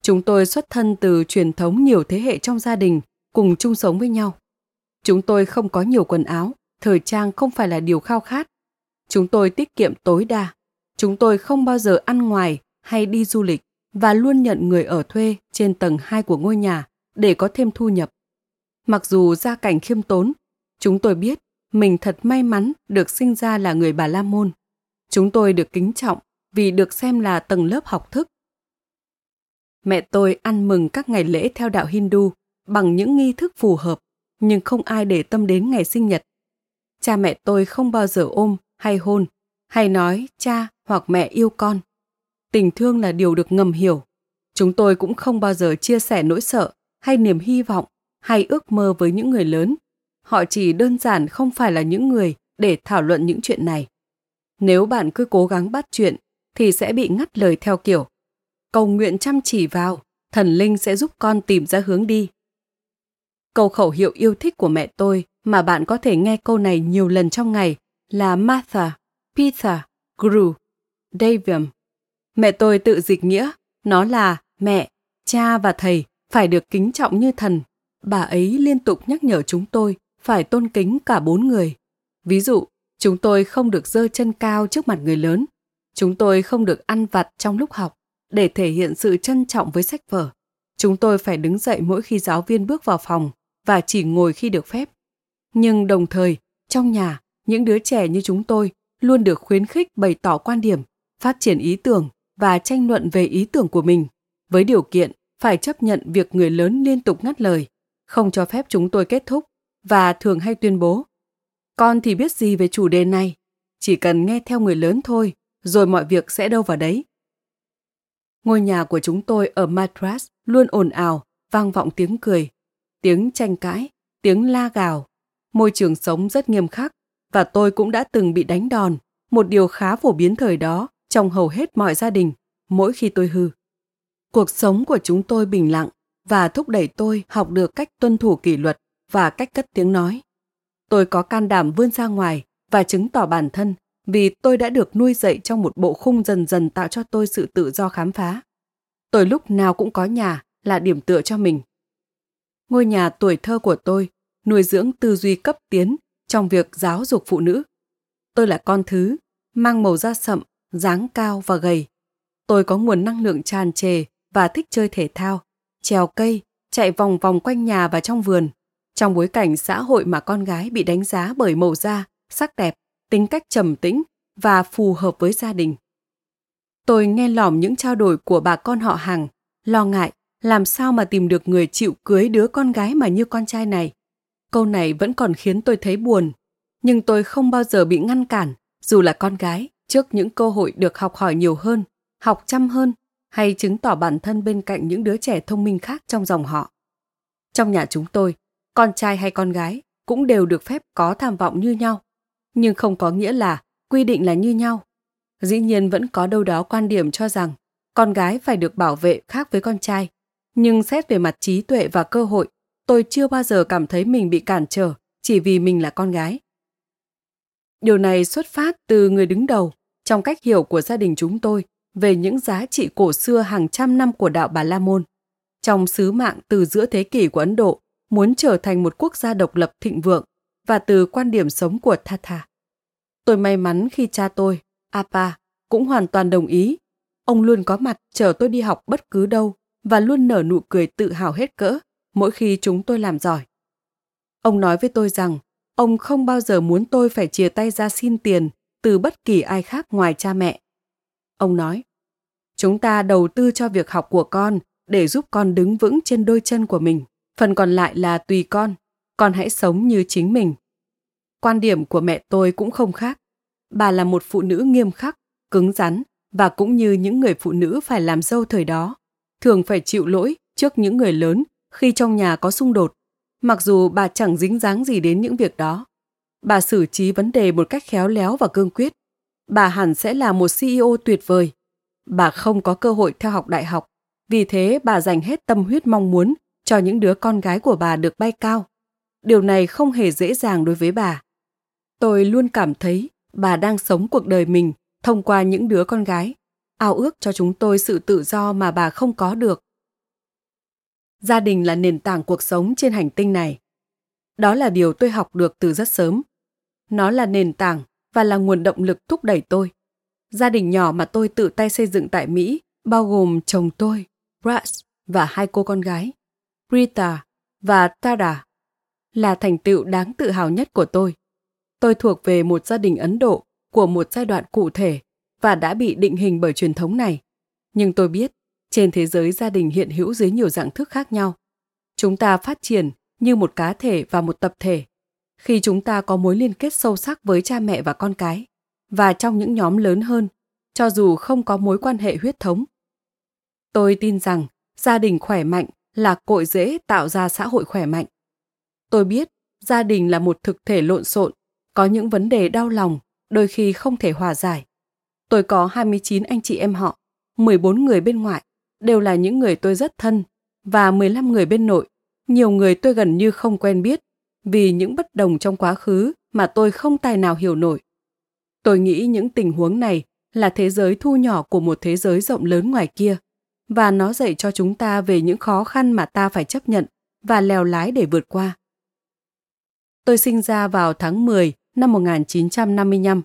A: Chúng tôi xuất thân từ truyền thống nhiều thế hệ trong gia đình cùng chung sống với nhau. Chúng tôi không có nhiều quần áo, thời trang không phải là điều khao khát. Chúng tôi tiết kiệm tối đa. Chúng tôi không bao giờ ăn ngoài hay đi du lịch và luôn nhận người ở thuê trên tầng 2 của ngôi nhà để có thêm thu nhập. Mặc dù gia cảnh khiêm tốn, chúng tôi biết mình thật may mắn được sinh ra là người Bà La Môn. Chúng tôi được kính trọng vì được xem là tầng lớp học thức. Mẹ tôi ăn mừng các ngày lễ theo đạo Hindu bằng những nghi thức phù hợp, nhưng không ai để tâm đến ngày sinh nhật. Cha mẹ tôi không bao giờ ôm hay hôn, hay nói cha hoặc mẹ yêu con. Tình thương là điều được ngầm hiểu. Chúng tôi cũng không bao giờ chia sẻ nỗi sợ hay niềm hy vọng hay ước mơ với những người lớn. Họ chỉ đơn giản không phải là những người để thảo luận những chuyện này. Nếu bạn cứ cố gắng bắt chuyện thì sẽ bị ngắt lời theo kiểu cầu nguyện chăm chỉ vào thần linh sẽ giúp con tìm ra hướng đi câu khẩu hiệu yêu thích của mẹ tôi mà bạn có thể nghe câu này nhiều lần trong ngày là martha Peter, guru davium Mẹ tôi tự dịch nghĩa, nó là mẹ, cha và thầy phải được kính trọng như thần. Bà ấy liên tục nhắc nhở chúng tôi phải tôn kính cả bốn người. Ví dụ, chúng tôi không được dơ chân cao trước mặt người lớn. Chúng tôi không được ăn vặt trong lúc học để thể hiện sự trân trọng với sách vở. Chúng tôi phải đứng dậy mỗi khi giáo viên bước vào phòng và chỉ ngồi khi được phép. Nhưng đồng thời, trong nhà, những đứa trẻ như chúng tôi luôn được khuyến khích bày tỏ quan điểm, phát triển ý tưởng và tranh luận về ý tưởng của mình, với điều kiện phải chấp nhận việc người lớn liên tục ngắt lời, không cho phép chúng tôi kết thúc và thường hay tuyên bố con thì biết gì về chủ đề này, chỉ cần nghe theo người lớn thôi, rồi mọi việc sẽ đâu vào đấy. Ngôi nhà của chúng tôi ở Madras luôn ồn ào, vang vọng tiếng cười, tiếng tranh cãi, tiếng la gào. Môi trường sống rất nghiêm khắc và tôi cũng đã từng bị đánh đòn, một điều khá phổ biến thời đó trong hầu hết mọi gia đình mỗi khi tôi hư. Cuộc sống của chúng tôi bình lặng và thúc đẩy tôi học được cách tuân thủ kỷ luật và cách cất tiếng nói. Tôi có can đảm vươn ra ngoài và chứng tỏ bản thân vì tôi đã được nuôi dạy trong một bộ khung dần dần tạo cho tôi sự tự do khám phá. Tôi lúc nào cũng có nhà là điểm tựa cho mình. Ngôi nhà tuổi thơ của tôi nuôi dưỡng tư duy cấp tiến trong việc giáo dục phụ nữ. Tôi là con thứ, mang màu da sậm dáng cao và gầy. Tôi có nguồn năng lượng tràn trề và thích chơi thể thao, trèo cây, chạy vòng vòng quanh nhà và trong vườn, trong bối cảnh xã hội mà con gái bị đánh giá bởi màu da, sắc đẹp, tính cách trầm tĩnh và phù hợp với gia đình. Tôi nghe lỏm những trao đổi của bà con họ hàng, lo ngại làm sao mà tìm được người chịu cưới đứa con gái mà như con trai này. Câu này vẫn còn khiến tôi thấy buồn, nhưng tôi không bao giờ bị ngăn cản, dù là con gái, trước những cơ hội được học hỏi nhiều hơn, học chăm hơn hay chứng tỏ bản thân bên cạnh những đứa trẻ thông minh khác trong dòng họ. Trong nhà chúng tôi, con trai hay con gái cũng đều được phép có tham vọng như nhau, nhưng không có nghĩa là quy định là như nhau. Dĩ nhiên vẫn có đâu đó quan điểm cho rằng con gái phải được bảo vệ khác với con trai, nhưng xét về mặt trí tuệ và cơ hội, tôi chưa bao giờ cảm thấy mình bị cản trở chỉ vì mình là con gái. Điều này xuất phát từ người đứng đầu trong cách hiểu của gia đình chúng tôi về những giá trị cổ xưa hàng trăm năm của đạo Bà La Môn. Trong sứ mạng từ giữa thế kỷ của Ấn Độ muốn trở thành một quốc gia độc lập thịnh vượng và từ quan điểm sống của Tata. Tôi may mắn khi cha tôi, Apa, cũng hoàn toàn đồng ý. Ông luôn có mặt chờ tôi đi học bất cứ đâu và luôn nở nụ cười tự hào hết cỡ mỗi khi chúng tôi làm giỏi. Ông nói với tôi rằng ông không bao giờ muốn tôi phải chia tay ra xin tiền từ bất kỳ ai khác ngoài cha mẹ. Ông nói, chúng ta đầu tư cho việc học của con để giúp con đứng vững trên đôi chân của mình. Phần còn lại là tùy con, con hãy sống như chính mình. Quan điểm của mẹ tôi cũng không khác. Bà là một phụ nữ nghiêm khắc, cứng rắn và cũng như những người phụ nữ phải làm dâu thời đó, thường phải chịu lỗi trước những người lớn khi trong nhà có xung đột, mặc dù bà chẳng dính dáng gì đến những việc đó. Bà xử trí vấn đề một cách khéo léo và cương quyết. Bà hẳn sẽ là một CEO tuyệt vời. Bà không có cơ hội theo học đại học, vì thế bà dành hết tâm huyết mong muốn cho những đứa con gái của bà được bay cao. Điều này không hề dễ dàng đối với bà. Tôi luôn cảm thấy bà đang sống cuộc đời mình thông qua những đứa con gái, ao ước cho chúng tôi sự tự do mà bà không có được. Gia đình là nền tảng cuộc sống trên hành tinh này. Đó là điều tôi học được từ rất sớm. Nó là nền tảng và là nguồn động lực thúc đẩy tôi. Gia đình nhỏ mà tôi tự tay xây dựng tại Mỹ bao gồm chồng tôi, Brad và hai cô con gái, Rita và Tara, là thành tựu đáng tự hào nhất của tôi. Tôi thuộc về một gia đình Ấn Độ của một giai đoạn cụ thể và đã bị định hình bởi truyền thống này. Nhưng tôi biết, trên thế giới gia đình hiện hữu dưới nhiều dạng thức khác nhau. Chúng ta phát triển như một cá thể và một tập thể. Khi chúng ta có mối liên kết sâu sắc với cha mẹ và con cái, và trong những nhóm lớn hơn, cho dù không có mối quan hệ huyết thống. Tôi tin rằng gia đình khỏe mạnh là cội rễ tạo ra xã hội khỏe mạnh. Tôi biết gia đình là một thực thể lộn xộn, có những vấn đề đau lòng, đôi khi không thể hòa giải. Tôi có 29 anh chị em họ, 14 người bên ngoại, đều là những người tôi rất thân, và 15 người bên nội, nhiều người tôi gần như không quen biết, vì những bất đồng trong quá khứ mà tôi không tài nào hiểu nổi. Tôi nghĩ những tình huống này là thế giới thu nhỏ của một thế giới rộng lớn ngoài kia và nó dạy cho chúng ta về những khó khăn mà ta phải chấp nhận và lèo lái để vượt qua. Tôi sinh ra vào tháng 10 năm 1955,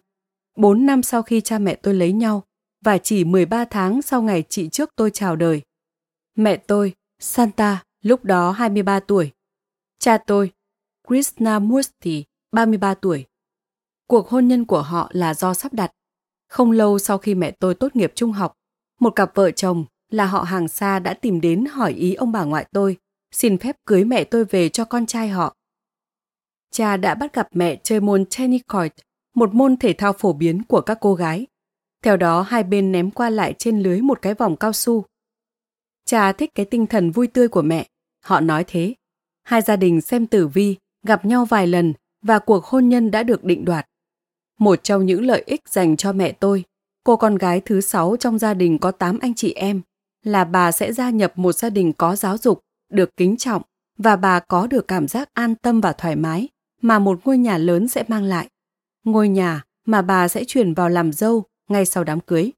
A: 4 năm sau khi cha mẹ tôi lấy nhau và chỉ 13 tháng sau ngày chị trước tôi chào đời. Mẹ tôi, Santa, lúc đó 23 tuổi. Cha tôi, Krishna Murthy, 33 tuổi. Cuộc hôn nhân của họ là do sắp đặt. Không lâu sau khi mẹ tôi tốt nghiệp trung học, một cặp vợ chồng là họ hàng xa đã tìm đến hỏi ý ông bà ngoại tôi, xin phép cưới mẹ tôi về cho con trai họ. Cha đã bắt gặp mẹ chơi môn tennis court, một môn thể thao phổ biến của các cô gái. Theo đó hai bên ném qua lại trên lưới một cái vòng cao su. Cha thích cái tinh thần vui tươi của mẹ, họ nói thế. Hai gia đình xem tử vi, gặp nhau vài lần và cuộc hôn nhân đã được định đoạt. Một trong những lợi ích dành cho mẹ tôi, cô con gái thứ sáu trong gia đình có 8 anh chị em, là bà sẽ gia nhập một gia đình có giáo dục, được kính trọng và bà có được cảm giác an tâm và thoải mái mà một ngôi nhà lớn sẽ mang lại. Ngôi nhà mà bà sẽ chuyển vào làm dâu ngay sau đám cưới.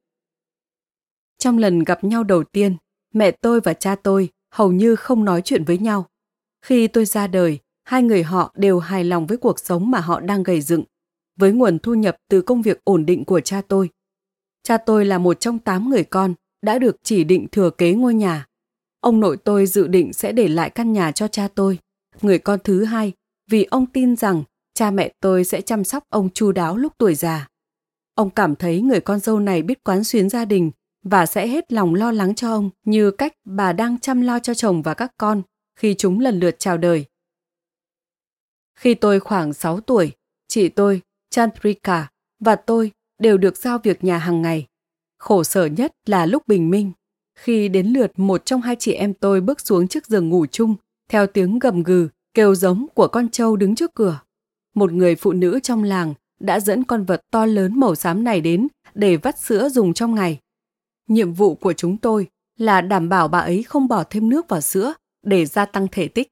A: Trong lần gặp nhau đầu tiên, mẹ tôi và cha tôi hầu như không nói chuyện với nhau. Khi tôi ra đời, hai người họ đều hài lòng với cuộc sống mà họ đang gầy dựng, với nguồn thu nhập từ công việc ổn định của cha tôi. Cha tôi là một trong tám người con đã được chỉ định thừa kế ngôi nhà. Ông nội tôi dự định sẽ để lại căn nhà cho cha tôi, người con thứ hai, vì ông tin rằng cha mẹ tôi sẽ chăm sóc ông chu đáo lúc tuổi già. Ông cảm thấy người con dâu này biết quán xuyến gia đình và sẽ hết lòng lo lắng cho ông như cách bà đang chăm lo cho chồng và các con khi chúng lần lượt chào đời. Khi tôi khoảng 6 tuổi, chị tôi, Chandrika và tôi đều được giao việc nhà hàng ngày. Khổ sở nhất là lúc bình minh, khi đến lượt một trong hai chị em tôi bước xuống chiếc giường ngủ chung theo tiếng gầm gừ, kêu giống của con trâu đứng trước cửa. Một người phụ nữ trong làng đã dẫn con vật to lớn màu xám này đến để vắt sữa dùng trong ngày. Nhiệm vụ của chúng tôi là đảm bảo bà ấy không bỏ thêm nước vào sữa để gia tăng thể tích.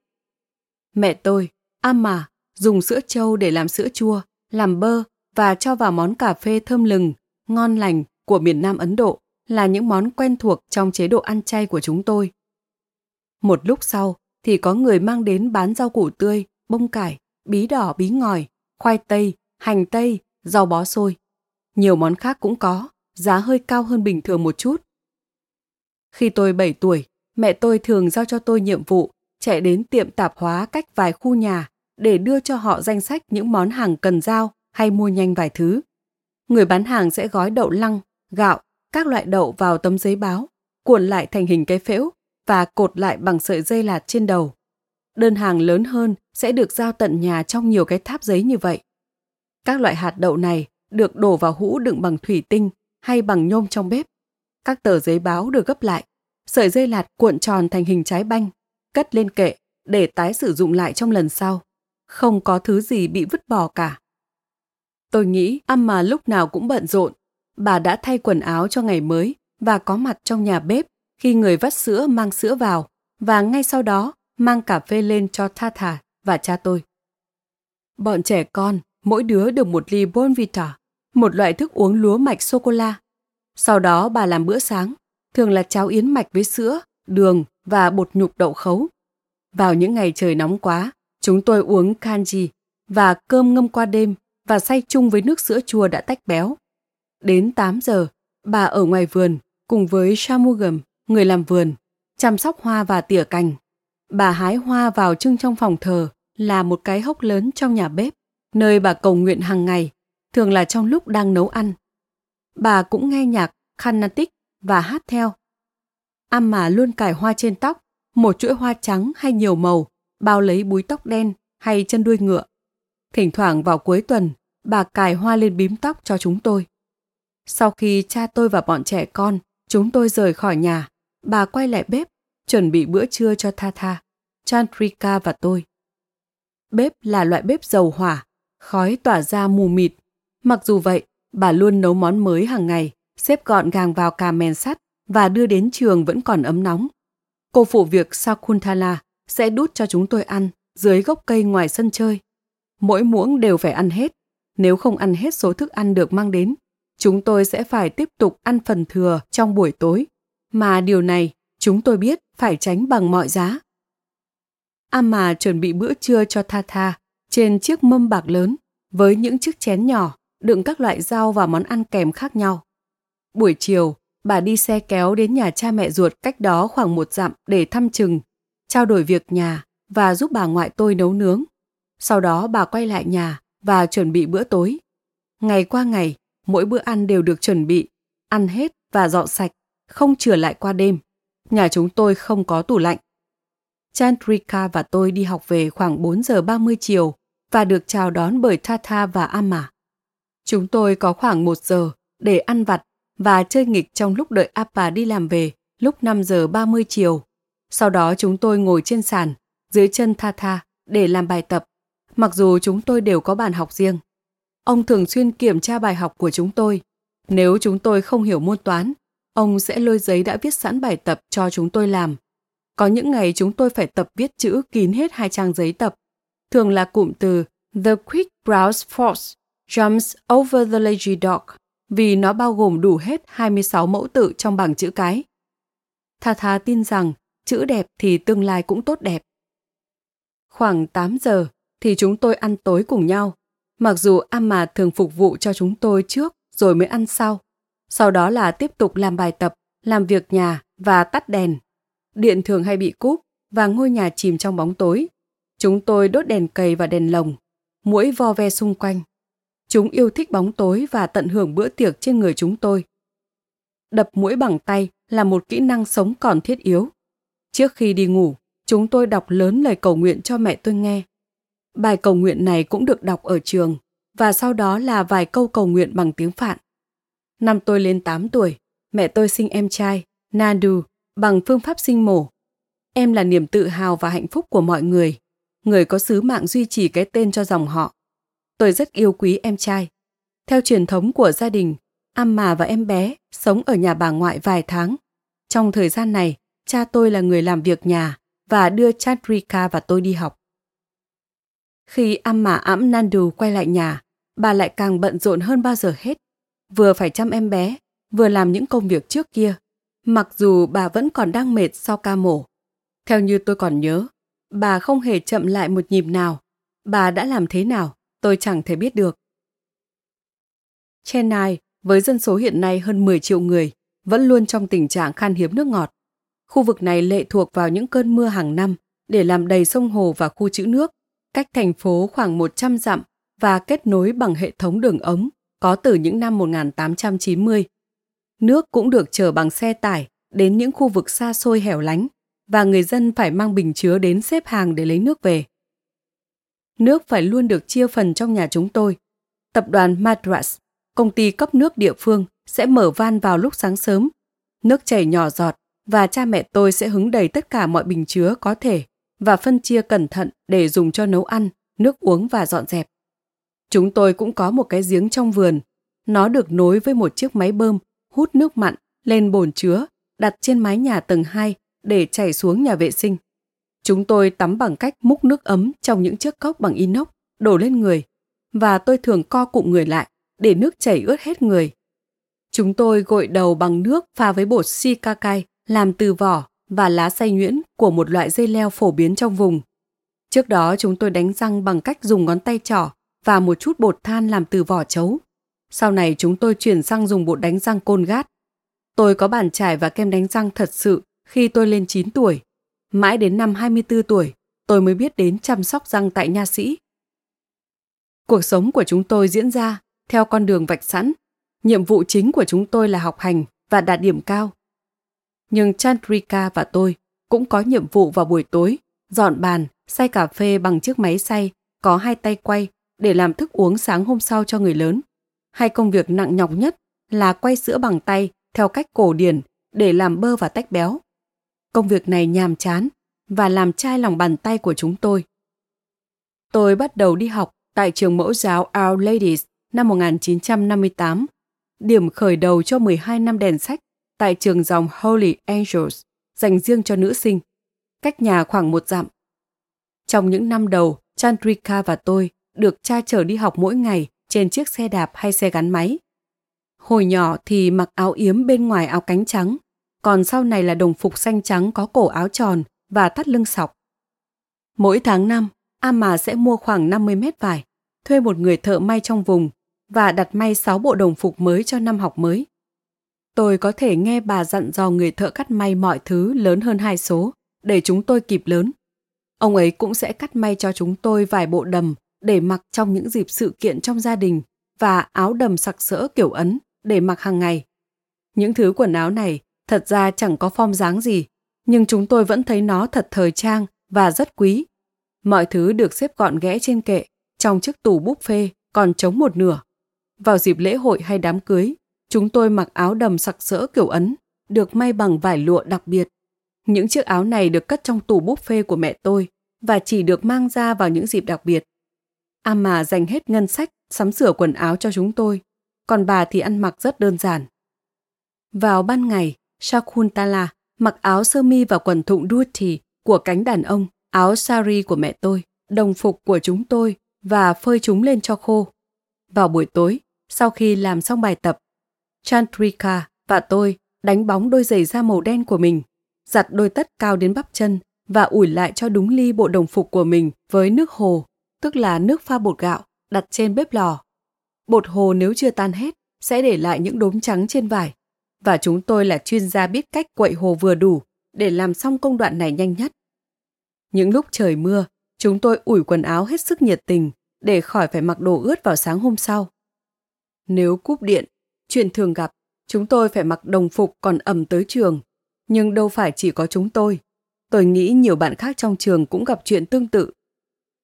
A: Mẹ tôi, Amma, dùng sữa trâu để làm sữa chua, làm bơ và cho vào món cà phê thơm lừng, ngon lành của miền Nam Ấn Độ là những món quen thuộc trong chế độ ăn chay của chúng tôi. Một lúc sau thì có người mang đến bán rau củ tươi, bông cải, bí đỏ bí ngòi, khoai tây, hành tây, rau bó xôi. Nhiều món khác cũng có, giá hơi cao hơn bình thường một chút. Khi tôi 7 tuổi, mẹ tôi thường giao cho tôi nhiệm vụ chạy đến tiệm tạp hóa cách vài khu nhà để đưa cho họ danh sách những món hàng cần giao hay mua nhanh vài thứ. Người bán hàng sẽ gói đậu lăng, gạo, các loại đậu vào tấm giấy báo, cuộn lại thành hình cái phễu và cột lại bằng sợi dây lạt trên đầu. Đơn hàng lớn hơn sẽ được giao tận nhà trong nhiều cái tháp giấy như vậy. Các loại hạt đậu này được đổ vào hũ đựng bằng thủy tinh hay bằng nhôm trong bếp. Các tờ giấy báo được gấp lại, sợi dây lạt cuộn tròn thành hình trái banh, cất lên kệ để tái sử dụng lại trong lần sau. Không có thứ gì bị vứt bỏ cả. Tôi nghĩ Amma lúc nào cũng bận rộn. Bà đã thay quần áo cho ngày mới và có mặt trong nhà bếp khi người vắt sữa mang sữa vào và ngay sau đó mang cà phê lên cho Tha Thà và cha tôi. Bọn trẻ con, mỗi đứa được một ly Bonvita, một loại thức uống lúa mạch sô-cô-la. Sau đó bà làm bữa sáng, thường là cháo yến mạch với sữa, đường và bột nhục đậu khấu. Vào những ngày trời nóng quá, chúng tôi uống kanji và cơm ngâm qua đêm và xay chung với nước sữa chua đã tách béo. Đến 8 giờ, bà ở ngoài vườn cùng với Shamugam, người làm vườn, chăm sóc hoa và tỉa cành. Bà hái hoa vào trưng trong phòng thờ là một cái hốc lớn trong nhà bếp, nơi bà cầu nguyện hàng ngày, thường là trong lúc đang nấu ăn. Bà cũng nghe nhạc Carnatic và hát theo. Amma luôn cài hoa trên tóc, một chuỗi hoa trắng hay nhiều màu, bao lấy búi tóc đen hay chân đuôi ngựa. Thỉnh thoảng vào cuối tuần, bà cài hoa lên bím tóc cho chúng tôi. Sau khi cha tôi và bọn trẻ con, chúng tôi rời khỏi nhà, bà quay lại bếp, chuẩn bị bữa trưa cho Tha Tha, Chandrika và tôi. Bếp là loại bếp dầu hỏa, khói tỏa ra mù mịt. Mặc dù vậy, bà luôn nấu món mới hàng ngày, xếp gọn gàng vào cà men sắt và đưa đến trường vẫn còn ấm nóng. Cô phụ việc Sakuntala sẽ đút cho chúng tôi ăn dưới gốc cây ngoài sân chơi. Mỗi muỗng đều phải ăn hết. Nếu không ăn hết số thức ăn được mang đến, chúng tôi sẽ phải tiếp tục ăn phần thừa trong buổi tối. Mà điều này chúng tôi biết phải tránh bằng mọi giá. Amma chuẩn bị bữa trưa cho Tha Tha trên chiếc mâm bạc lớn với những chiếc chén nhỏ đựng các loại rau và món ăn kèm khác nhau. Buổi chiều, bà đi xe kéo đến nhà cha mẹ ruột cách đó khoảng một dặm để thăm chừng, trao đổi việc nhà và giúp bà ngoại tôi nấu nướng. Sau đó bà quay lại nhà và chuẩn bị bữa tối. Ngày qua ngày, mỗi bữa ăn đều được chuẩn bị, ăn hết và dọn sạch, không trở lại qua đêm. Nhà chúng tôi không có tủ lạnh. Chandrika và tôi đi học về khoảng 4 giờ 30 chiều và được chào đón bởi Tata và Amma. Chúng tôi có khoảng 1 giờ để ăn vặt và chơi nghịch trong lúc đợi Appa đi làm về lúc 5 giờ 30 chiều. Sau đó chúng tôi ngồi trên sàn, dưới chân Tata để làm bài tập, mặc dù chúng tôi đều có bàn học riêng. Ông thường xuyên kiểm tra bài học của chúng tôi. Nếu chúng tôi không hiểu môn toán, ông sẽ lôi giấy đã viết sẵn bài tập cho chúng tôi làm. Có những ngày chúng tôi phải tập viết chữ kín hết hai trang giấy tập. Thường là cụm từ The Quick Browse Force jumps over the lazy dog, vì nó bao gồm đủ hết 26 mẫu tự trong bảng chữ cái. Tha Tha tin rằng chữ đẹp thì tương lai cũng tốt đẹp. Khoảng 8 giờ thì chúng tôi ăn tối cùng nhau. Mặc dù Amma thường phục vụ cho chúng tôi trước rồi mới ăn sau. Sau đó là tiếp tục làm bài tập, làm việc nhà và tắt đèn. điện thường hay bị cúp và ngôi nhà chìm trong bóng tối. Chúng tôi đốt đèn cầy và đèn lồng, mũi vo ve xung quanh. Chúng yêu thích bóng tối và tận hưởng bữa tiệc trên người chúng tôi. Đập mũi bằng tay là một kỹ năng sống còn thiết yếu. Trước khi đi ngủ, chúng tôi đọc lớn lời cầu nguyện cho mẹ tôi nghe. Bài cầu nguyện này cũng được đọc ở trường và sau đó là vài câu cầu nguyện bằng tiếng Phạn. Năm tôi lên 8 tuổi, mẹ tôi sinh em trai, Nandu, bằng phương pháp sinh mổ. Em là niềm tự hào và hạnh phúc của mọi người, người có sứ mạng duy trì cái tên cho dòng họ. Tôi rất yêu quý em trai. Theo truyền thống của gia đình, Amma và em bé sống ở nhà bà ngoại vài tháng. Trong thời gian này, cha tôi là người làm việc nhà và đưa Chandrika và tôi đi học. Khi Amma ẵm Nandu quay lại nhà, bà lại càng bận rộn hơn bao giờ hết. Vừa phải chăm em bé, vừa làm những công việc trước kia. Mặc dù bà vẫn còn đang mệt sau ca mổ. Theo như tôi còn nhớ, bà không hề chậm lại một nhịp nào. Bà đã làm thế nào, tôi chẳng thể biết được. Chennai, với dân số hiện nay hơn 10 triệu người, vẫn luôn trong tình trạng khan hiếm nước ngọt. Khu vực này lệ thuộc vào những cơn mưa hàng năm để làm đầy sông hồ và khu trữ nước, cách thành phố khoảng 100 dặm và kết nối bằng hệ thống đường ống có từ những năm 1890. Nước cũng được chở bằng xe tải đến những khu vực xa xôi hẻo lánh và người dân phải mang bình chứa đến xếp hàng để lấy nước về. Nước phải luôn được chia phần trong nhà chúng tôi. Tập đoàn Madras, công ty cấp nước địa phương, sẽ mở van vào lúc sáng sớm. Nước chảy nhỏ giọt và cha mẹ tôi sẽ hứng đầy tất cả mọi bình chứa có thể và phân chia cẩn thận để dùng cho nấu ăn, nước uống và dọn dẹp. Chúng tôi cũng có một cái giếng trong vườn. Nó được nối với một chiếc máy bơm, hút nước mặn, lên bồn chứa, đặt trên mái nhà tầng 2 để chảy xuống nhà vệ sinh. Chúng tôi tắm bằng cách múc nước ấm trong những chiếc cốc bằng inox, đổ lên người, và tôi thường co cụm người lại để nước chảy ướt hết người. Chúng tôi gội đầu bằng nước pha với bột shikakai làm từ vỏ và lá xay nhuyễn của một loại dây leo phổ biến trong vùng. Trước đó chúng tôi đánh răng bằng cách dùng ngón tay trỏ và một chút bột than làm từ vỏ chấu. Sau này chúng tôi chuyển sang dùng bột đánh răng côn gát. Tôi có bàn chải và kem đánh răng thật sự khi tôi lên 9 tuổi. Mãi đến năm 24 tuổi, tôi mới biết đến chăm sóc răng tại nha sĩ. Cuộc sống của chúng tôi diễn ra theo con đường vạch sẵn. Nhiệm vụ chính của chúng tôi là học hành và đạt điểm cao. Nhưng Chandrika và tôi cũng có nhiệm vụ vào buổi tối, dọn bàn, xay cà phê bằng chiếc máy xay, có hai tay quay để làm thức uống sáng hôm sau cho người lớn. Hay công việc nặng nhọc nhất là quay sữa bằng tay theo cách cổ điển để làm bơ và tách béo. Công việc này nhàm chán và làm chai lòng bàn tay của chúng tôi. Tôi bắt đầu đi học tại trường mẫu giáo Our Ladies năm 1958, điểm khởi đầu cho 12 năm đèn sách tại trường dòng Holy Angels dành riêng cho nữ sinh, cách nhà khoảng một dặm. Trong những năm đầu, Chandrika và tôi được cha chở đi học mỗi ngày trên chiếc xe đạp hay xe gắn máy. Hồi nhỏ thì mặc áo yếm bên ngoài áo cánh trắng, còn sau này là đồng phục xanh trắng có cổ áo tròn và thắt lưng sọc. Mỗi tháng năm, A mà sẽ mua khoảng 50 mét vải, thuê một người thợ may trong vùng và đặt may 6 bộ đồng phục mới cho năm học mới. Tôi có thể nghe bà dặn dò người thợ cắt may mọi thứ lớn hơn hai số để chúng tôi kịp lớn. Ông ấy cũng sẽ cắt may cho chúng tôi vài bộ đầm để mặc trong những dịp sự kiện trong gia đình và áo đầm sặc sỡ kiểu Ấn để mặc hàng ngày. Những thứ quần áo này thật ra chẳng có form dáng gì, nhưng chúng tôi vẫn thấy nó thật thời trang và rất quý. Mọi thứ được xếp gọn ghẽ trên kệ, trong chiếc tủ buffet còn trống một nửa. Vào dịp lễ hội hay đám cưới, chúng tôi mặc áo đầm sặc sỡ kiểu Ấn, được may bằng vải lụa đặc biệt. Những chiếc áo này được cất trong tủ buffet của mẹ tôi và chỉ được mang ra vào những dịp đặc biệt. À Amma dành hết ngân sách sắm sửa quần áo cho chúng tôi, còn bà thì ăn mặc rất đơn giản. Vào ban ngày, Shakuntala mặc áo sơ mi và quần thụng thì của cánh đàn ông, áo sari của mẹ tôi, đồng phục của chúng tôi và phơi chúng lên cho khô. Vào buổi tối, sau khi làm xong bài tập, Chandrika và tôi đánh bóng đôi giày da màu đen của mình, giặt đôi tất cao đến bắp chân và ủi lại cho đúng ly bộ đồng phục của mình với nước hồ tức là nước pha bột gạo, đặt trên bếp lò. Bột hồ nếu chưa tan hết, sẽ để lại những đốm trắng trên vải. Và chúng tôi là chuyên gia biết cách quậy hồ vừa đủ để làm xong công đoạn này nhanh nhất. Những lúc trời mưa, chúng tôi ủi quần áo hết sức nhiệt tình để khỏi phải mặc đồ ướt vào sáng hôm sau. Nếu cúp điện, chuyện thường gặp, chúng tôi phải mặc đồng phục còn ẩm tới trường. Nhưng đâu phải chỉ có chúng tôi. Tôi nghĩ nhiều bạn khác trong trường cũng gặp chuyện tương tự.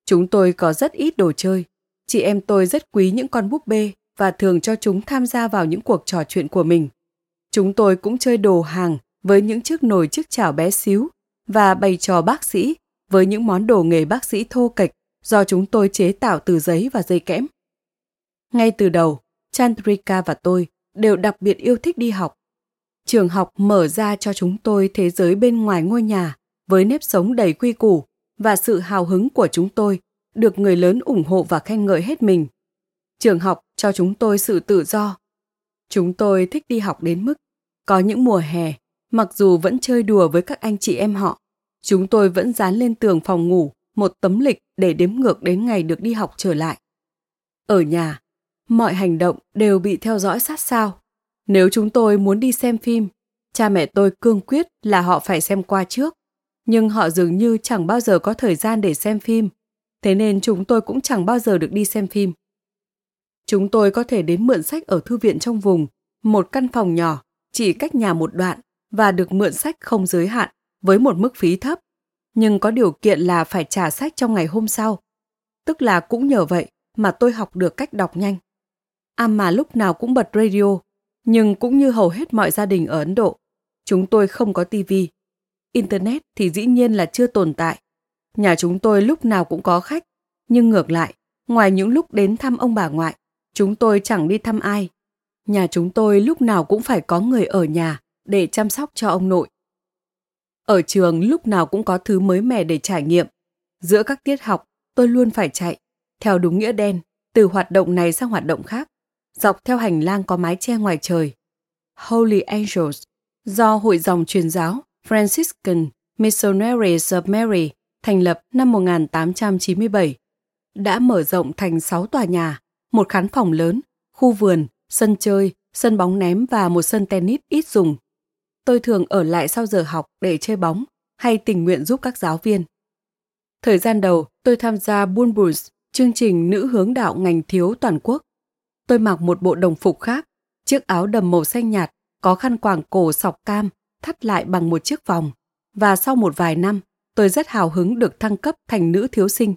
A: Chúng tôi có rất ít đồ chơi. Chị em tôi rất quý những con búp bê và thường cho chúng tham gia vào những cuộc trò chuyện của mình. Chúng tôi cũng chơi đồ hàng với những chiếc nồi chiếc chảo bé xíu và bày trò bác sĩ với những món đồ nghề bác sĩ thô kệch do chúng tôi chế tạo từ giấy và dây kẽm. Ngay từ đầu, Chandrika và tôi đều đặc biệt yêu thích đi học. Trường học mở ra cho chúng tôi thế giới bên ngoài ngôi nhà với nếp sống đầy quy củ và sự hào hứng của chúng tôi được người lớn ủng hộ và khen ngợi hết mình. Trường học cho chúng tôi sự tự do. Chúng tôi thích đi học đến mức có những mùa hè, mặc dù vẫn chơi đùa với các anh chị em họ, chúng tôi vẫn dán lên tường phòng ngủ một tấm lịch để đếm ngược đến ngày được đi học trở lại. Ở nhà, mọi hành động đều bị theo dõi sát sao. Nếu chúng tôi muốn đi xem phim, cha mẹ tôi cương quyết là họ phải xem qua trước. Nhưng họ dường như chẳng bao giờ có thời gian để xem phim, thế nên chúng tôi cũng chẳng bao giờ được đi xem phim. Chúng tôi có thể đến mượn sách ở thư viện trong vùng, một căn phòng nhỏ, chỉ cách nhà một đoạn và được mượn sách không giới hạn với một mức phí thấp, nhưng có điều kiện là phải trả sách trong ngày hôm sau. Tức là cũng nhờ vậy mà tôi học được cách đọc nhanh. Amma lúc nào cũng bật radio, nhưng cũng như hầu hết mọi gia đình ở Ấn Độ, chúng tôi không có tivi. Internet thì dĩ nhiên là chưa tồn tại. Nhà chúng tôi lúc nào cũng có khách, nhưng ngược lại, ngoài những lúc đến thăm ông bà ngoại, chúng tôi chẳng đi thăm ai. Nhà chúng tôi lúc nào cũng phải có người ở nhà để chăm sóc cho ông nội. Ở trường lúc nào cũng có thứ mới mẻ để trải nghiệm. Giữa các tiết học, tôi luôn phải chạy, theo đúng nghĩa đen, từ hoạt động này sang hoạt động khác dọc theo hành lang có mái che ngoài trời. Holy Angels, do Hội dòng truyền giáo Franciscan Missionaries of Mary thành lập năm 1897, đã mở rộng thành 6 tòa nhà, một khán phòng lớn, khu vườn, sân chơi, sân bóng ném và một sân tennis ít dùng. Tôi thường ở lại sau giờ học để chơi bóng hay tình nguyện giúp các giáo viên. Thời gian đầu, tôi tham gia Bulbuls, chương trình nữ hướng đạo ngành thiếu toàn quốc tôi mặc một bộ đồng phục khác, chiếc áo đầm màu xanh nhạt, có khăn quàng cổ sọc cam, thắt lại bằng một chiếc vòng. Và sau một vài năm, tôi rất hào hứng được thăng cấp thành nữ thiếu sinh.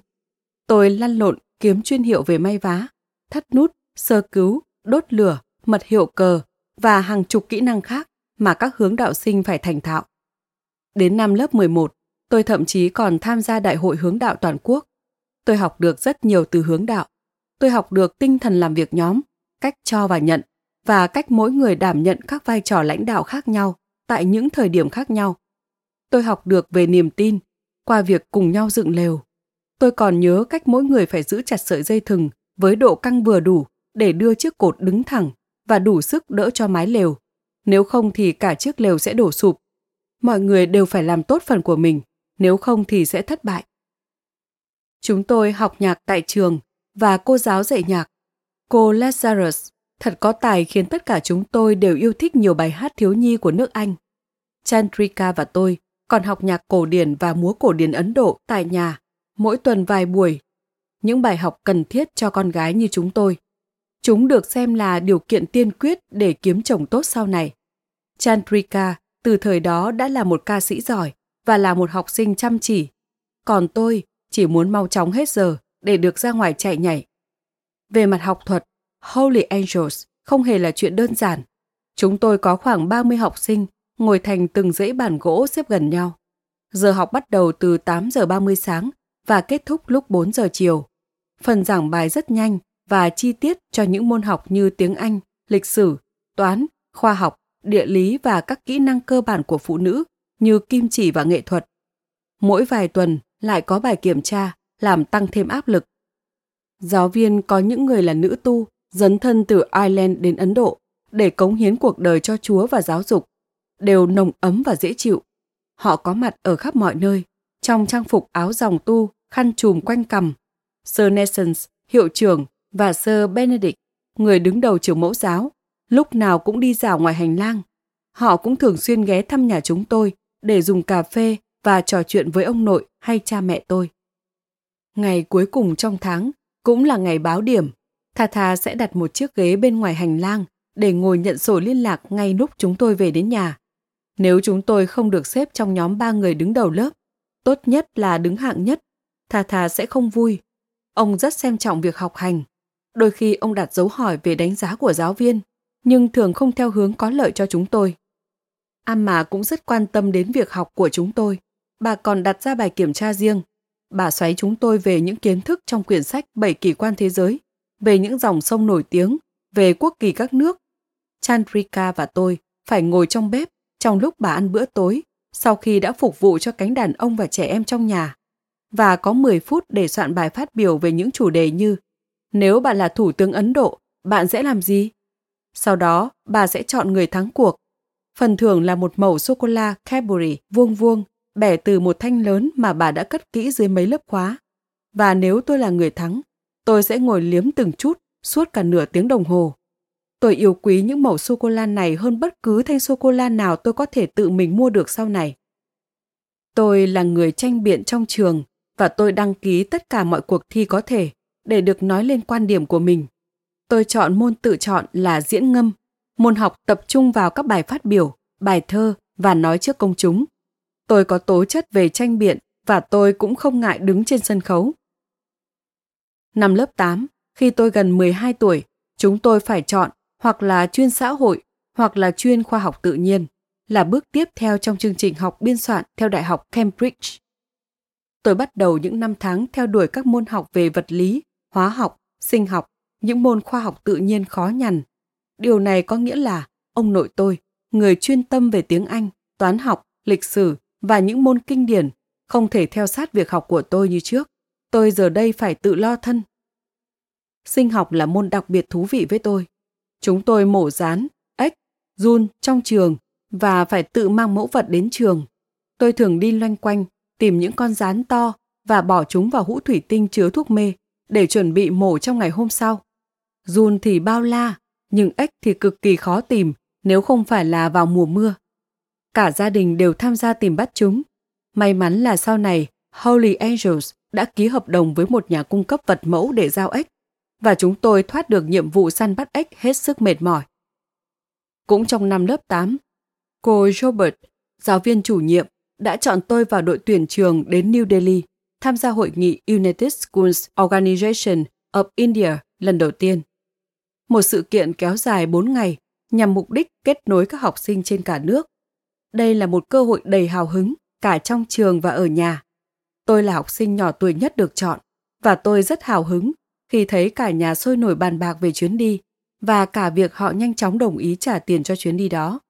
A: Tôi lăn lộn kiếm chuyên hiệu về may vá, thắt nút, sơ cứu, đốt lửa, mật hiệu cờ và hàng chục kỹ năng khác mà các hướng đạo sinh phải thành thạo. Đến năm lớp 11, tôi thậm chí còn tham gia đại hội hướng đạo toàn quốc. Tôi học được rất nhiều từ hướng đạo tôi học được tinh thần làm việc nhóm, cách cho và nhận và cách mỗi người đảm nhận các vai trò lãnh đạo khác nhau tại những thời điểm khác nhau. Tôi học được về niềm tin qua việc cùng nhau dựng lều. Tôi còn nhớ cách mỗi người phải giữ chặt sợi dây thừng với độ căng vừa đủ để đưa chiếc cột đứng thẳng và đủ sức đỡ cho mái lều. Nếu không thì cả chiếc lều sẽ đổ sụp. Mọi người đều phải làm tốt phần của mình, nếu không thì sẽ thất bại. Chúng tôi học nhạc tại trường và cô giáo dạy nhạc. Cô Lazarus thật có tài khiến tất cả chúng tôi đều yêu thích nhiều bài hát thiếu nhi của nước Anh. Chandrika và tôi còn học nhạc cổ điển và múa cổ điển Ấn Độ tại nhà, mỗi tuần vài buổi. Những bài học cần thiết cho con gái như chúng tôi. Chúng được xem là điều kiện tiên quyết để kiếm chồng tốt sau này. Chandrika từ thời đó đã là một ca sĩ giỏi và là một học sinh chăm chỉ. Còn tôi chỉ muốn mau chóng hết giờ để được ra ngoài chạy nhảy. Về mặt học thuật, Holy Angels không hề là chuyện đơn giản. Chúng tôi có khoảng 30 học sinh ngồi thành từng dãy bàn gỗ xếp gần nhau. Giờ học bắt đầu từ 8 giờ 30 sáng và kết thúc lúc 4 giờ chiều. Phần giảng bài rất nhanh và chi tiết cho những môn học như tiếng Anh, lịch sử, toán, khoa học, địa lý và các kỹ năng cơ bản của phụ nữ như kim chỉ và nghệ thuật. Mỗi vài tuần lại có bài kiểm tra làm tăng thêm áp lực. Giáo viên có những người là nữ tu, dấn thân từ Ireland đến Ấn Độ để cống hiến cuộc đời cho Chúa và giáo dục, đều nồng ấm và dễ chịu. Họ có mặt ở khắp mọi nơi, trong trang phục áo dòng tu, khăn trùm quanh cằm. Sir Nessens, hiệu trưởng, và Sir Benedict, người đứng đầu trường mẫu giáo, lúc nào cũng đi dạo ngoài hành lang. Họ cũng thường xuyên ghé thăm nhà chúng tôi để dùng cà phê và trò chuyện với ông nội hay cha mẹ tôi. Ngày cuối cùng trong tháng cũng là ngày báo điểm. Tha Tha sẽ đặt một chiếc ghế bên ngoài hành lang để ngồi nhận sổ liên lạc ngay lúc chúng tôi về đến nhà. Nếu chúng tôi không được xếp trong nhóm ba người đứng đầu lớp, tốt nhất là đứng hạng nhất, Tha Tha sẽ không vui. Ông rất xem trọng việc học hành. Đôi khi ông đặt dấu hỏi về đánh giá của giáo viên, nhưng thường không theo hướng có lợi cho chúng tôi. Amma cũng rất quan tâm đến việc học của chúng tôi. Bà còn đặt ra bài kiểm tra riêng. Bà xoáy chúng tôi về những kiến thức trong quyển sách Bảy kỳ quan thế giới, về những dòng sông nổi tiếng, về quốc kỳ các nước. Chandrika và tôi phải ngồi trong bếp trong lúc bà ăn bữa tối, sau khi đã phục vụ cho cánh đàn ông và trẻ em trong nhà. Và có 10 phút để soạn bài phát biểu về những chủ đề như Nếu bạn là Thủ tướng Ấn Độ, bạn sẽ làm gì? Sau đó, bà sẽ chọn người thắng cuộc Phần thưởng là một mẩu sô-cô-la Cadbury vuông vuông, bẻ từ một thanh lớn mà bà đã cất kỹ dưới mấy lớp khóa. Và nếu tôi là người thắng, tôi sẽ ngồi liếm từng chút suốt cả nửa tiếng đồng hồ. Tôi yêu quý những mẩu sô-cô-la này hơn bất cứ thanh sô-cô-la nào tôi có thể tự mình mua được sau này. Tôi là người tranh biện trong trường và tôi đăng ký tất cả mọi cuộc thi có thể để được nói lên quan điểm của mình. Tôi chọn môn tự chọn là diễn ngâm môn học tập trung vào các bài phát biểu, bài thơ và nói trước công chúng. Tôi có tố chất về tranh biện và tôi cũng không ngại đứng trên sân khấu. Năm lớp 8, khi tôi gần 12 tuổi, chúng tôi phải chọn hoặc là chuyên xã hội hoặc là chuyên khoa học tự nhiên, là bước tiếp theo trong chương trình học biên soạn theo Đại học Cambridge. Tôi bắt đầu những năm tháng theo đuổi các môn học về vật lý, hóa học, sinh học, những môn khoa học tự nhiên khó nhằn Điều này có nghĩa là ông nội tôi, người chuyên tâm về tiếng Anh, toán học, lịch sử và những môn kinh điển, không thể theo sát việc học của tôi như trước. Tôi giờ đây phải tự lo thân. Sinh học là môn đặc biệt thú vị với tôi. Chúng tôi mổ rán, ếch, run trong trường và phải tự mang mẫu vật đến trường. Tôi thường đi loanh quanh, tìm những con rán to và bỏ chúng vào hũ thủy tinh chứa thuốc mê để chuẩn bị mổ trong ngày hôm sau. Run thì bao la, nhưng ếch thì cực kỳ khó tìm nếu không phải là vào mùa mưa. Cả gia đình đều tham gia tìm bắt chúng. May mắn là sau này Holy Angels đã ký hợp đồng với một nhà cung cấp vật mẫu để giao ếch và chúng tôi thoát được nhiệm vụ săn bắt ếch hết sức mệt mỏi. Cũng trong năm lớp 8, cô Robert, giáo viên chủ nhiệm, đã chọn tôi vào đội tuyển trường đến New Delhi tham gia hội nghị United Schools Organization of India lần đầu tiên một sự kiện kéo dài 4 ngày nhằm mục đích kết nối các học sinh trên cả nước. Đây là một cơ hội đầy hào hứng cả trong trường và ở nhà. Tôi là học sinh nhỏ tuổi nhất được chọn và tôi rất hào hứng khi thấy cả nhà sôi nổi bàn bạc về chuyến đi và cả việc họ nhanh chóng đồng ý trả tiền cho chuyến đi đó.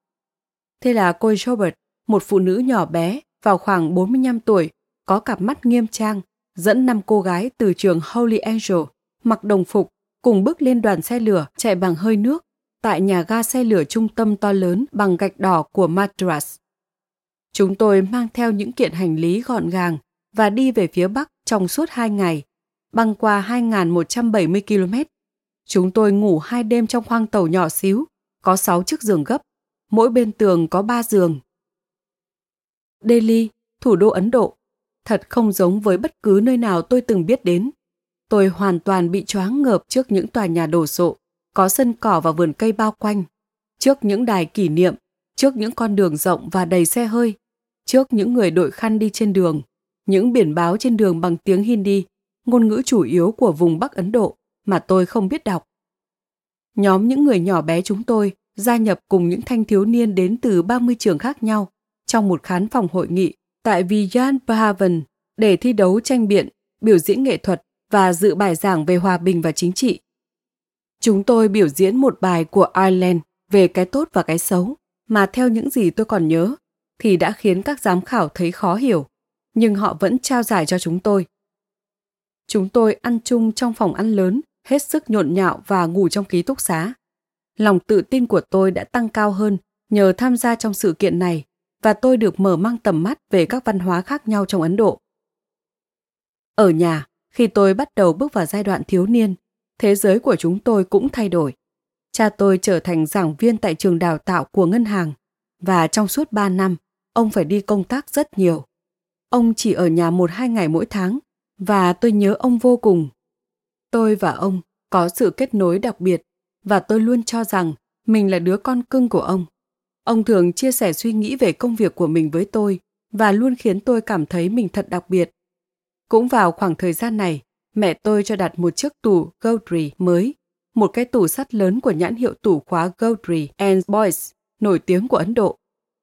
A: Thế là cô Robert, một phụ nữ nhỏ bé vào khoảng 45 tuổi, có cặp mắt nghiêm trang, dẫn năm cô gái từ trường Holy Angel mặc đồng phục cùng bước lên đoàn xe lửa chạy bằng hơi nước tại nhà ga xe lửa trung tâm to lớn bằng gạch đỏ của Madras. Chúng tôi mang theo những kiện hành lý gọn gàng và đi về phía Bắc trong suốt hai ngày, băng qua 2.170 km. Chúng tôi ngủ hai đêm trong khoang tàu nhỏ xíu, có 6 chiếc giường gấp, mỗi bên tường có 3 giường. Delhi, thủ đô Ấn Độ, thật không giống với bất cứ nơi nào tôi từng biết đến. Tôi hoàn toàn bị choáng ngợp trước những tòa nhà đồ sộ, có sân cỏ và vườn cây bao quanh, trước những đài kỷ niệm, trước những con đường rộng và đầy xe hơi, trước những người đội khăn đi trên đường, những biển báo trên đường bằng tiếng Hindi, ngôn ngữ chủ yếu của vùng Bắc Ấn Độ mà tôi không biết đọc. Nhóm những người nhỏ bé chúng tôi gia nhập cùng những thanh thiếu niên đến từ 30 trường khác nhau trong một khán phòng hội nghị tại Vijan Bhavan để thi đấu tranh biện, biểu diễn nghệ thuật và dự bài giảng về hòa bình và chính trị. Chúng tôi biểu diễn một bài của Ireland về cái tốt và cái xấu, mà theo những gì tôi còn nhớ, thì đã khiến các giám khảo thấy khó hiểu, nhưng họ vẫn trao giải cho chúng tôi. Chúng tôi ăn chung trong phòng ăn lớn, hết sức nhộn nhạo và ngủ trong ký túc xá. Lòng tự tin của tôi đã tăng cao hơn nhờ tham gia trong sự kiện này và tôi được mở mang tầm mắt về các văn hóa khác nhau trong Ấn Độ. Ở nhà, khi tôi bắt đầu bước vào giai đoạn thiếu niên, thế giới của chúng tôi cũng thay đổi. Cha tôi trở thành giảng viên tại trường đào tạo của ngân hàng và trong suốt 3 năm, ông phải đi công tác rất nhiều. Ông chỉ ở nhà một hai ngày mỗi tháng và tôi nhớ ông vô cùng. Tôi và ông có sự kết nối đặc biệt và tôi luôn cho rằng mình là đứa con cưng của ông. Ông thường chia sẻ suy nghĩ về công việc của mình với tôi và luôn khiến tôi cảm thấy mình thật đặc biệt. Cũng vào khoảng thời gian này, mẹ tôi cho đặt một chiếc tủ Gaudry mới, một cái tủ sắt lớn của nhãn hiệu tủ khóa Gaudry and Boys, nổi tiếng của Ấn Độ,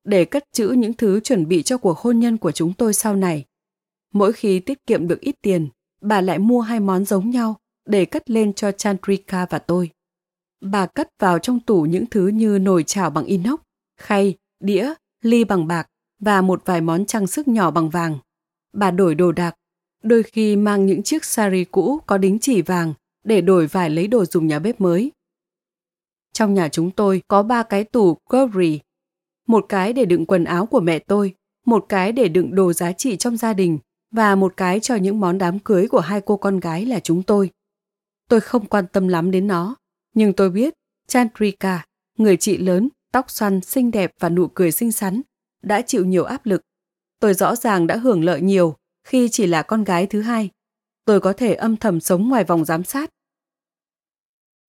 A: để cất trữ những thứ chuẩn bị cho cuộc hôn nhân của chúng tôi sau này. Mỗi khi tiết kiệm được ít tiền, bà lại mua hai món giống nhau để cất lên cho Chandrika và tôi. Bà cất vào trong tủ những thứ như nồi chảo bằng inox, khay, đĩa, ly bằng bạc và một vài món trang sức nhỏ bằng vàng. Bà đổi đồ đạc, đôi khi mang những chiếc sari cũ có đính chỉ vàng để đổi vải lấy đồ dùng nhà bếp mới. Trong nhà chúng tôi có ba cái tủ Gowry, một cái để đựng quần áo của mẹ tôi, một cái để đựng đồ giá trị trong gia đình và một cái cho những món đám cưới của hai cô con gái là chúng tôi. Tôi không quan tâm lắm đến nó, nhưng tôi biết Chandrika, người chị lớn, tóc xoăn, xinh đẹp và nụ cười xinh xắn, đã chịu nhiều áp lực. Tôi rõ ràng đã hưởng lợi nhiều khi chỉ là con gái thứ hai. Tôi có thể âm thầm sống ngoài vòng giám sát.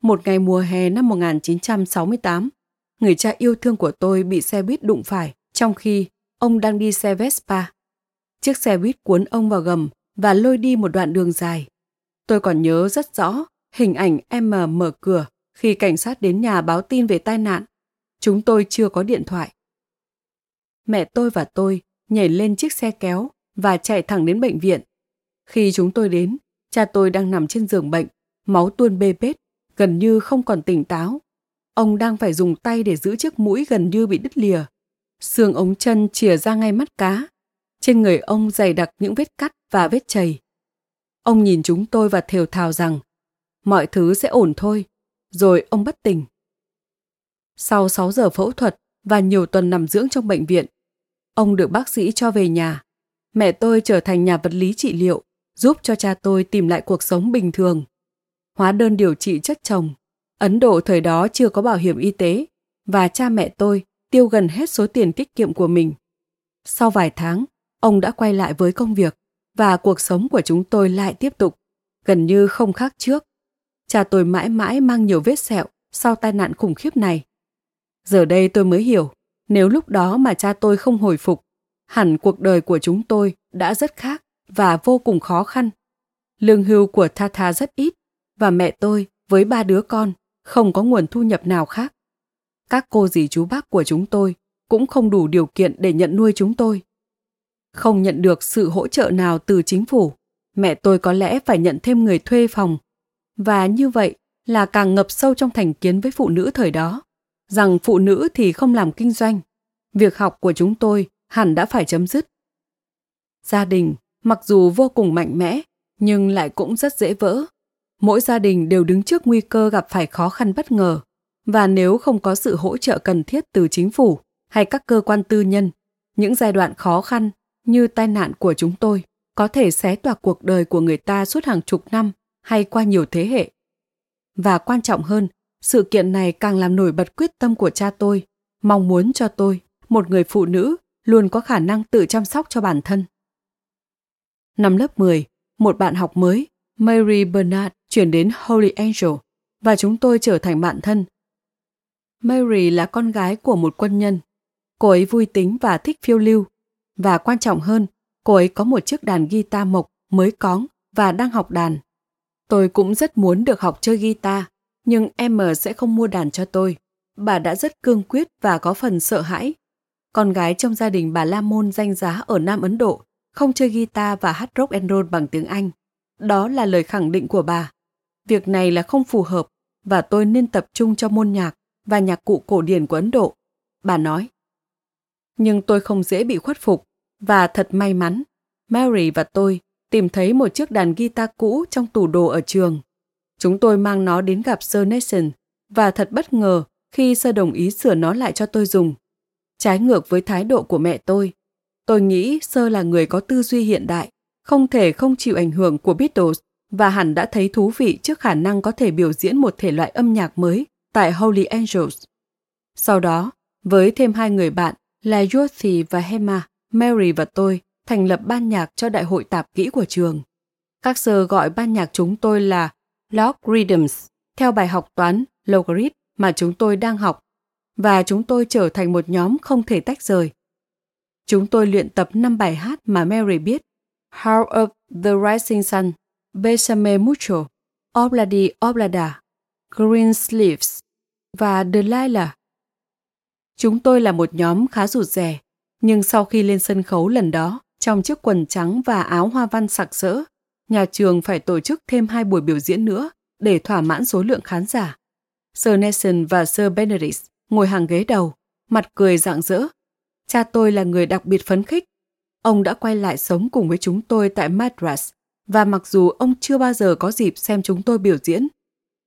A: Một ngày mùa hè năm 1968, người cha yêu thương của tôi bị xe buýt đụng phải trong khi ông đang đi xe Vespa. Chiếc xe buýt cuốn ông vào gầm và lôi đi một đoạn đường dài. Tôi còn nhớ rất rõ hình ảnh em mở cửa khi cảnh sát đến nhà báo tin về tai nạn. Chúng tôi chưa có điện thoại. Mẹ tôi và tôi nhảy lên chiếc xe kéo và chạy thẳng đến bệnh viện. Khi chúng tôi đến, cha tôi đang nằm trên giường bệnh, máu tuôn bê bết, gần như không còn tỉnh táo. Ông đang phải dùng tay để giữ chiếc mũi gần như bị đứt lìa. Xương ống chân chìa ra ngay mắt cá. Trên người ông dày đặc những vết cắt và vết chảy. Ông nhìn chúng tôi và thều thào rằng mọi thứ sẽ ổn thôi, rồi ông bất tỉnh. Sau 6 giờ phẫu thuật và nhiều tuần nằm dưỡng trong bệnh viện, ông được bác sĩ cho về nhà. Mẹ tôi trở thành nhà vật lý trị liệu, giúp cho cha tôi tìm lại cuộc sống bình thường. Hóa đơn điều trị chất chồng. Ấn Độ thời đó chưa có bảo hiểm y tế và cha mẹ tôi tiêu gần hết số tiền tiết kiệm của mình. Sau vài tháng, ông đã quay lại với công việc và cuộc sống của chúng tôi lại tiếp tục, gần như không khác trước. Cha tôi mãi mãi mang nhiều vết sẹo sau tai nạn khủng khiếp này. Giờ đây tôi mới hiểu, nếu lúc đó mà cha tôi không hồi phục, hẳn cuộc đời của chúng tôi đã rất khác và vô cùng khó khăn. Lương hưu của Tata rất ít và mẹ tôi với ba đứa con không có nguồn thu nhập nào khác. Các cô dì chú bác của chúng tôi cũng không đủ điều kiện để nhận nuôi chúng tôi. Không nhận được sự hỗ trợ nào từ chính phủ, mẹ tôi có lẽ phải nhận thêm người thuê phòng. Và như vậy là càng ngập sâu trong thành kiến với phụ nữ thời đó, rằng phụ nữ thì không làm kinh doanh. Việc học của chúng tôi hẳn đã phải chấm dứt. Gia đình, mặc dù vô cùng mạnh mẽ, nhưng lại cũng rất dễ vỡ. Mỗi gia đình đều đứng trước nguy cơ gặp phải khó khăn bất ngờ, và nếu không có sự hỗ trợ cần thiết từ chính phủ hay các cơ quan tư nhân, những giai đoạn khó khăn như tai nạn của chúng tôi có thể xé toạc cuộc đời của người ta suốt hàng chục năm hay qua nhiều thế hệ. Và quan trọng hơn, sự kiện này càng làm nổi bật quyết tâm của cha tôi, mong muốn cho tôi, một người phụ nữ, luôn có khả năng tự chăm sóc cho bản thân. Năm lớp 10, một bạn học mới, Mary Bernard, chuyển đến Holy Angel và chúng tôi trở thành bạn thân. Mary là con gái của một quân nhân. Cô ấy vui tính và thích phiêu lưu. Và quan trọng hơn, cô ấy có một chiếc đàn guitar mộc mới cóng và đang học đàn. Tôi cũng rất muốn được học chơi guitar, nhưng em sẽ không mua đàn cho tôi. Bà đã rất cương quyết và có phần sợ hãi. Con gái trong gia đình bà La Môn danh giá ở Nam Ấn Độ không chơi guitar và hát rock and roll bằng tiếng Anh. Đó là lời khẳng định của bà. Việc này là không phù hợp và tôi nên tập trung cho môn nhạc và nhạc cụ cổ điển của Ấn Độ. Bà nói. Nhưng tôi không dễ bị khuất phục và thật may mắn, Mary và tôi tìm thấy một chiếc đàn guitar cũ trong tủ đồ ở trường. Chúng tôi mang nó đến gặp Sir Nathan và thật bất ngờ khi Sir đồng ý sửa nó lại cho tôi dùng. Trái ngược với thái độ của mẹ tôi, tôi nghĩ Sir là người có tư duy hiện đại, không thể không chịu ảnh hưởng của Beatles và hẳn đã thấy thú vị trước khả năng có thể biểu diễn một thể loại âm nhạc mới tại Holy Angels. Sau đó, với thêm hai người bạn là Yoshi và Hema, Mary và tôi thành lập ban nhạc cho đại hội tạp kỹ của trường. Các sơ gọi ban nhạc chúng tôi là Logarithms, theo bài học toán Logarit mà chúng tôi đang học, và chúng tôi trở thành một nhóm không thể tách rời. Chúng tôi luyện tập năm bài hát mà Mary biết. Heart of the Rising Sun, Besame Mucho, Obladi Oblada, Green Sleeves và Delilah. Chúng tôi là một nhóm khá rụt rè, nhưng sau khi lên sân khấu lần đó, trong chiếc quần trắng và áo hoa văn sặc sỡ, nhà trường phải tổ chức thêm hai buổi biểu diễn nữa để thỏa mãn số lượng khán giả. Sir Nelson và Sir Benedict ngồi hàng ghế đầu, mặt cười rạng rỡ. Cha tôi là người đặc biệt phấn khích. Ông đã quay lại sống cùng với chúng tôi tại Madras và mặc dù ông chưa bao giờ có dịp xem chúng tôi biểu diễn,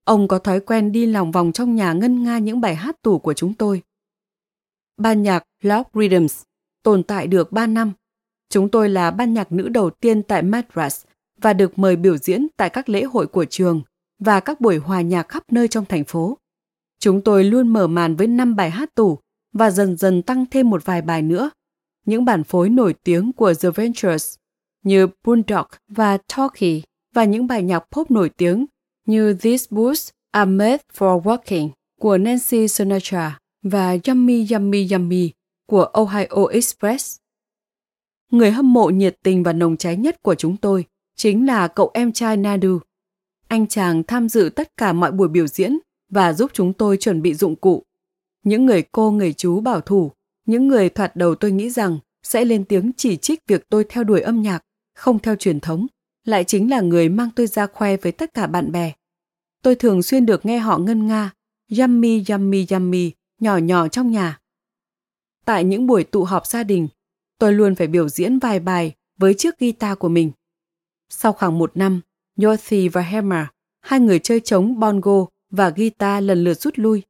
A: ông có thói quen đi lòng vòng trong nhà ngân nga những bài hát tủ của chúng tôi. Ban nhạc Love Rhythms tồn tại được 3 năm. Chúng tôi là ban nhạc nữ đầu tiên tại Madras và được mời biểu diễn tại các lễ hội của trường và các buổi hòa nhạc khắp nơi trong thành phố. Chúng tôi luôn mở màn với 5 bài hát tủ và dần dần tăng thêm một vài bài nữa. Những bản phối nổi tiếng của The Ventures như Bulldog và Talkie và những bài nhạc pop nổi tiếng như These Boots Are Made for Walking của Nancy Sinatra và Yummy Yummy Yummy của Ohio Express. Người hâm mộ nhiệt tình và nồng cháy nhất của chúng tôi chính là cậu em trai Nadu. Anh chàng tham dự tất cả mọi buổi biểu diễn và giúp chúng tôi chuẩn bị dụng cụ. Những người cô người chú bảo thủ, những người thoạt đầu tôi nghĩ rằng sẽ lên tiếng chỉ trích việc tôi theo đuổi âm nhạc, không theo truyền thống, lại chính là người mang tôi ra khoe với tất cả bạn bè. Tôi thường xuyên được nghe họ ngân nga, yummy yummy yummy, nhỏ nhỏ trong nhà. Tại những buổi tụ họp gia đình, tôi luôn phải biểu diễn vài bài với chiếc guitar của mình. Sau khoảng một năm, Yothi và Hammer, hai người chơi trống bongo và guitar lần lượt rút lui.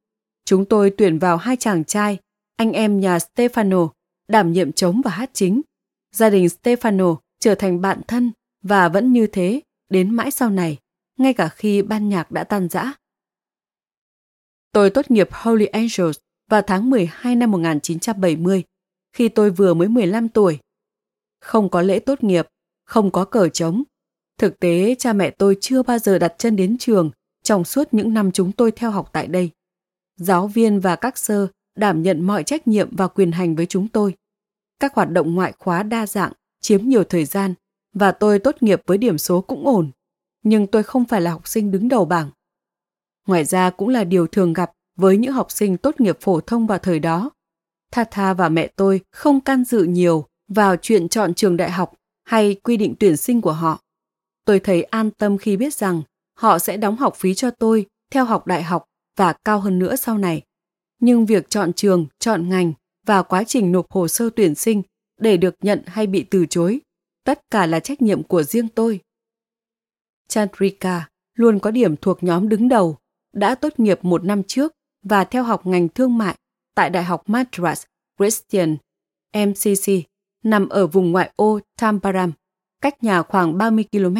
A: Chúng tôi tuyển vào hai chàng trai, anh em nhà Stefano, đảm nhiệm trống và hát chính. Gia đình Stefano trở thành bạn thân và vẫn như thế đến mãi sau này, ngay cả khi ban nhạc đã tan rã. Tôi tốt nghiệp Holy Angels vào tháng 12 năm 1970, khi tôi vừa mới 15 tuổi. Không có lễ tốt nghiệp, không có cờ trống. Thực tế, cha mẹ tôi chưa bao giờ đặt chân đến trường trong suốt những năm chúng tôi theo học tại đây. Giáo viên và các sơ đảm nhận mọi trách nhiệm và quyền hành với chúng tôi. Các hoạt động ngoại khóa đa dạng, chiếm nhiều thời gian và tôi tốt nghiệp với điểm số cũng ổn. Nhưng tôi không phải là học sinh đứng đầu bảng. Ngoài ra cũng là điều thường gặp với những học sinh tốt nghiệp phổ thông vào thời đó. Tha và mẹ tôi không can dự nhiều vào chuyện chọn trường đại học hay quy định tuyển sinh của họ. Tôi thấy an tâm khi biết rằng họ sẽ đóng học phí cho tôi theo học đại học và cao hơn nữa sau này. Nhưng việc chọn trường, chọn ngành và quá trình nộp hồ sơ tuyển sinh để được nhận hay bị từ chối, tất cả là trách nhiệm của riêng tôi. Chandrika luôn có điểm thuộc nhóm đứng đầu, đã tốt nghiệp một năm trước và theo học ngành thương mại tại Đại học Madras Christian MCC nằm ở vùng ngoại ô Tamparam, cách nhà khoảng 30 km.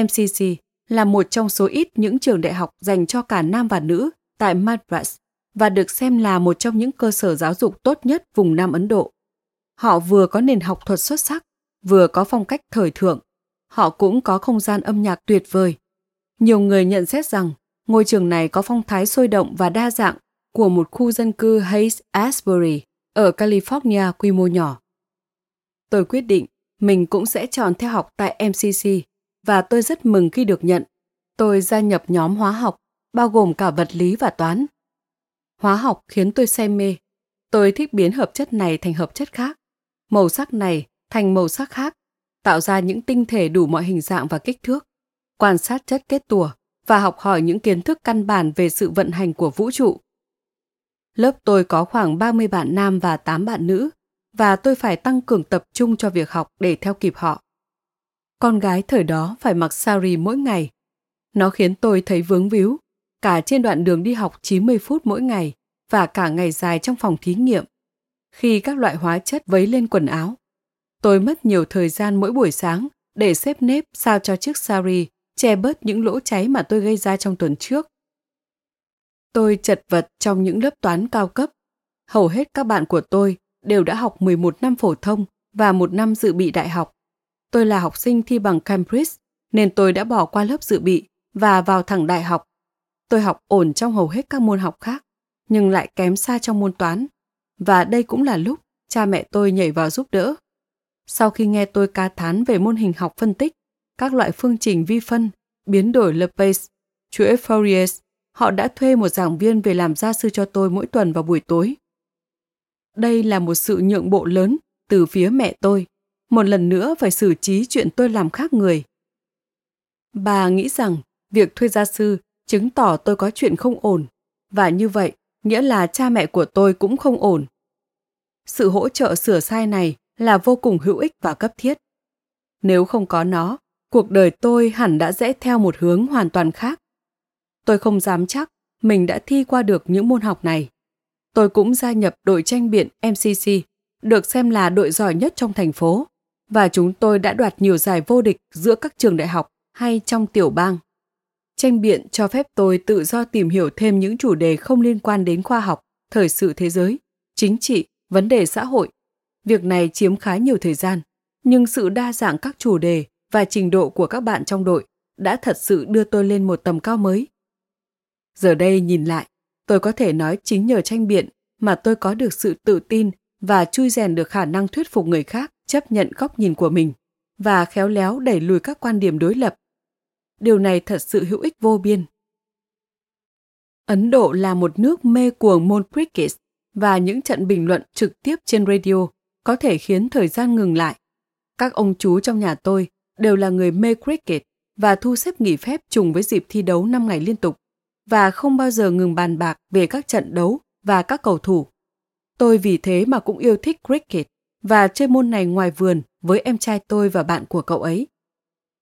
A: MCC là một trong số ít những trường đại học dành cho cả nam và nữ tại Madras và được xem là một trong những cơ sở giáo dục tốt nhất vùng Nam Ấn Độ. Họ vừa có nền học thuật xuất sắc, vừa có phong cách thời thượng. Họ cũng có không gian âm nhạc tuyệt vời. Nhiều người nhận xét rằng ngôi trường này có phong thái sôi động và đa dạng của một khu dân cư Hayes Asbury ở California quy mô nhỏ. Tôi quyết định mình cũng sẽ chọn theo học tại MCC và tôi rất mừng khi được nhận. Tôi gia nhập nhóm hóa học, bao gồm cả vật lý và toán. Hóa học khiến tôi say mê. Tôi thích biến hợp chất này thành hợp chất khác, màu sắc này thành màu sắc khác, tạo ra những tinh thể đủ mọi hình dạng và kích thước, quan sát chất kết tủa và học hỏi những kiến thức căn bản về sự vận hành của vũ trụ. Lớp tôi có khoảng 30 bạn nam và 8 bạn nữ, và tôi phải tăng cường tập trung cho việc học để theo kịp họ. Con gái thời đó phải mặc sari mỗi ngày. Nó khiến tôi thấy vướng víu, cả trên đoạn đường đi học 90 phút mỗi ngày và cả ngày dài trong phòng thí nghiệm. Khi các loại hóa chất vấy lên quần áo, tôi mất nhiều thời gian mỗi buổi sáng để xếp nếp sao cho chiếc sari che bớt những lỗ cháy mà tôi gây ra trong tuần trước. Tôi chật vật trong những lớp toán cao cấp. Hầu hết các bạn của tôi đều đã học 11 năm phổ thông và một năm dự bị đại học. Tôi là học sinh thi bằng Cambridge nên tôi đã bỏ qua lớp dự bị và vào thẳng đại học. Tôi học ổn trong hầu hết các môn học khác, nhưng lại kém xa trong môn toán. Và đây cũng là lúc cha mẹ tôi nhảy vào giúp đỡ. Sau khi nghe tôi ca thán về môn hình học phân tích, các loại phương trình vi phân, biến đổi Laplace, chuỗi Fourier, họ đã thuê một giảng viên về làm gia sư cho tôi mỗi tuần vào buổi tối. Đây là một sự nhượng bộ lớn từ phía mẹ tôi, một lần nữa phải xử trí chuyện tôi làm khác người. Bà nghĩ rằng việc thuê gia sư chứng tỏ tôi có chuyện không ổn, và như vậy nghĩa là cha mẹ của tôi cũng không ổn. Sự hỗ trợ sửa sai này là vô cùng hữu ích và cấp thiết. Nếu không có nó, cuộc đời tôi hẳn đã rẽ theo một hướng hoàn toàn khác. Tôi không dám chắc mình đã thi qua được những môn học này. Tôi cũng gia nhập đội tranh biện MCC, được xem là đội giỏi nhất trong thành phố, và chúng tôi đã đoạt nhiều giải vô địch giữa các trường đại học hay trong tiểu bang. Tranh biện cho phép tôi tự do tìm hiểu thêm những chủ đề không liên quan đến khoa học, thời sự thế giới, chính trị, vấn đề xã hội. Việc này chiếm khá nhiều thời gian, nhưng sự đa dạng các chủ đề và trình độ của các bạn trong đội đã thật sự đưa tôi lên một tầm cao mới. Giờ đây nhìn lại, tôi có thể nói chính nhờ tranh biện mà tôi có được sự tự tin và chui rèn được khả năng thuyết phục người khác chấp nhận góc nhìn của mình và khéo léo đẩy lùi các quan điểm đối lập. Điều này thật sự hữu ích vô biên. Ấn Độ là một nước mê cuồng môn cricket và những trận bình luận trực tiếp trên radio có thể khiến thời gian ngừng lại. Các ông chú trong nhà tôi đều là người mê cricket và thu xếp nghỉ phép trùng với dịp thi đấu 5 ngày liên tục và không bao giờ ngừng bàn bạc về các trận đấu và các cầu thủ. Tôi vì thế mà cũng yêu thích cricket và chơi môn này ngoài vườn với em trai tôi và bạn của cậu ấy.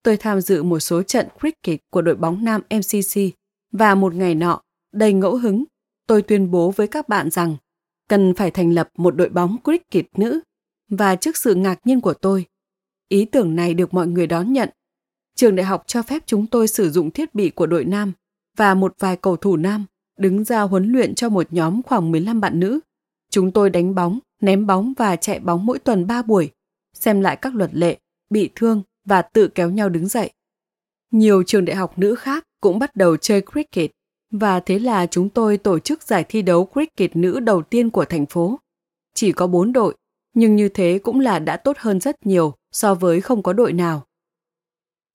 A: Tôi tham dự một số trận cricket của đội bóng nam MCC và một ngày nọ, đầy ngẫu hứng, tôi tuyên bố với các bạn rằng cần phải thành lập một đội bóng cricket nữ và trước sự ngạc nhiên của tôi, ý tưởng này được mọi người đón nhận. Trường đại học cho phép chúng tôi sử dụng thiết bị của đội nam và một vài cầu thủ nam đứng ra huấn luyện cho một nhóm khoảng 15 bạn nữ. Chúng tôi đánh bóng, ném bóng và chạy bóng mỗi tuần 3 buổi, xem lại các luật lệ, bị thương và tự kéo nhau đứng dậy. Nhiều trường đại học nữ khác cũng bắt đầu chơi cricket và thế là chúng tôi tổ chức giải thi đấu cricket nữ đầu tiên của thành phố. Chỉ có 4 đội, nhưng như thế cũng là đã tốt hơn rất nhiều so với không có đội nào.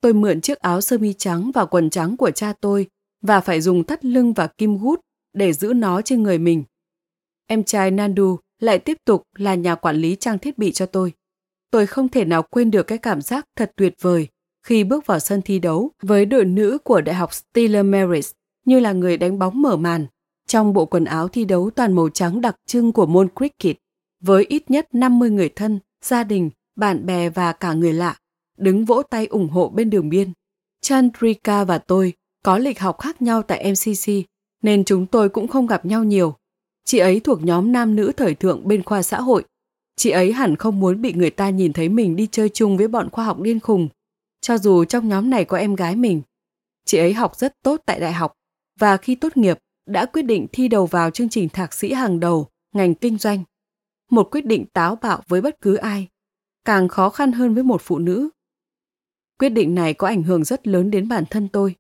A: Tôi mượn chiếc áo sơ mi trắng và quần trắng của cha tôi và phải dùng thắt lưng và kim gút để giữ nó trên người mình. Em trai Nandu lại tiếp tục là nhà quản lý trang thiết bị cho tôi. Tôi không thể nào quên được cái cảm giác thật tuyệt vời khi bước vào sân thi đấu với đội nữ của Đại học Stiller Maris như là người đánh bóng mở màn trong bộ quần áo thi đấu toàn màu trắng đặc trưng của môn cricket với ít nhất 50 người thân, gia đình, bạn bè và cả người lạ đứng vỗ tay ủng hộ bên đường biên. Chandrika và tôi có lịch học khác nhau tại MCC nên chúng tôi cũng không gặp nhau nhiều. Chị ấy thuộc nhóm nam nữ thời thượng bên khoa xã hội. Chị ấy hẳn không muốn bị người ta nhìn thấy mình đi chơi chung với bọn khoa học điên khùng, cho dù trong nhóm này có em gái mình. Chị ấy học rất tốt tại đại học và khi tốt nghiệp đã quyết định thi đầu vào chương trình thạc sĩ hàng đầu ngành kinh doanh. Một quyết định táo bạo với bất cứ ai, càng khó khăn hơn với một phụ nữ. Quyết định này có ảnh hưởng rất lớn đến bản thân tôi.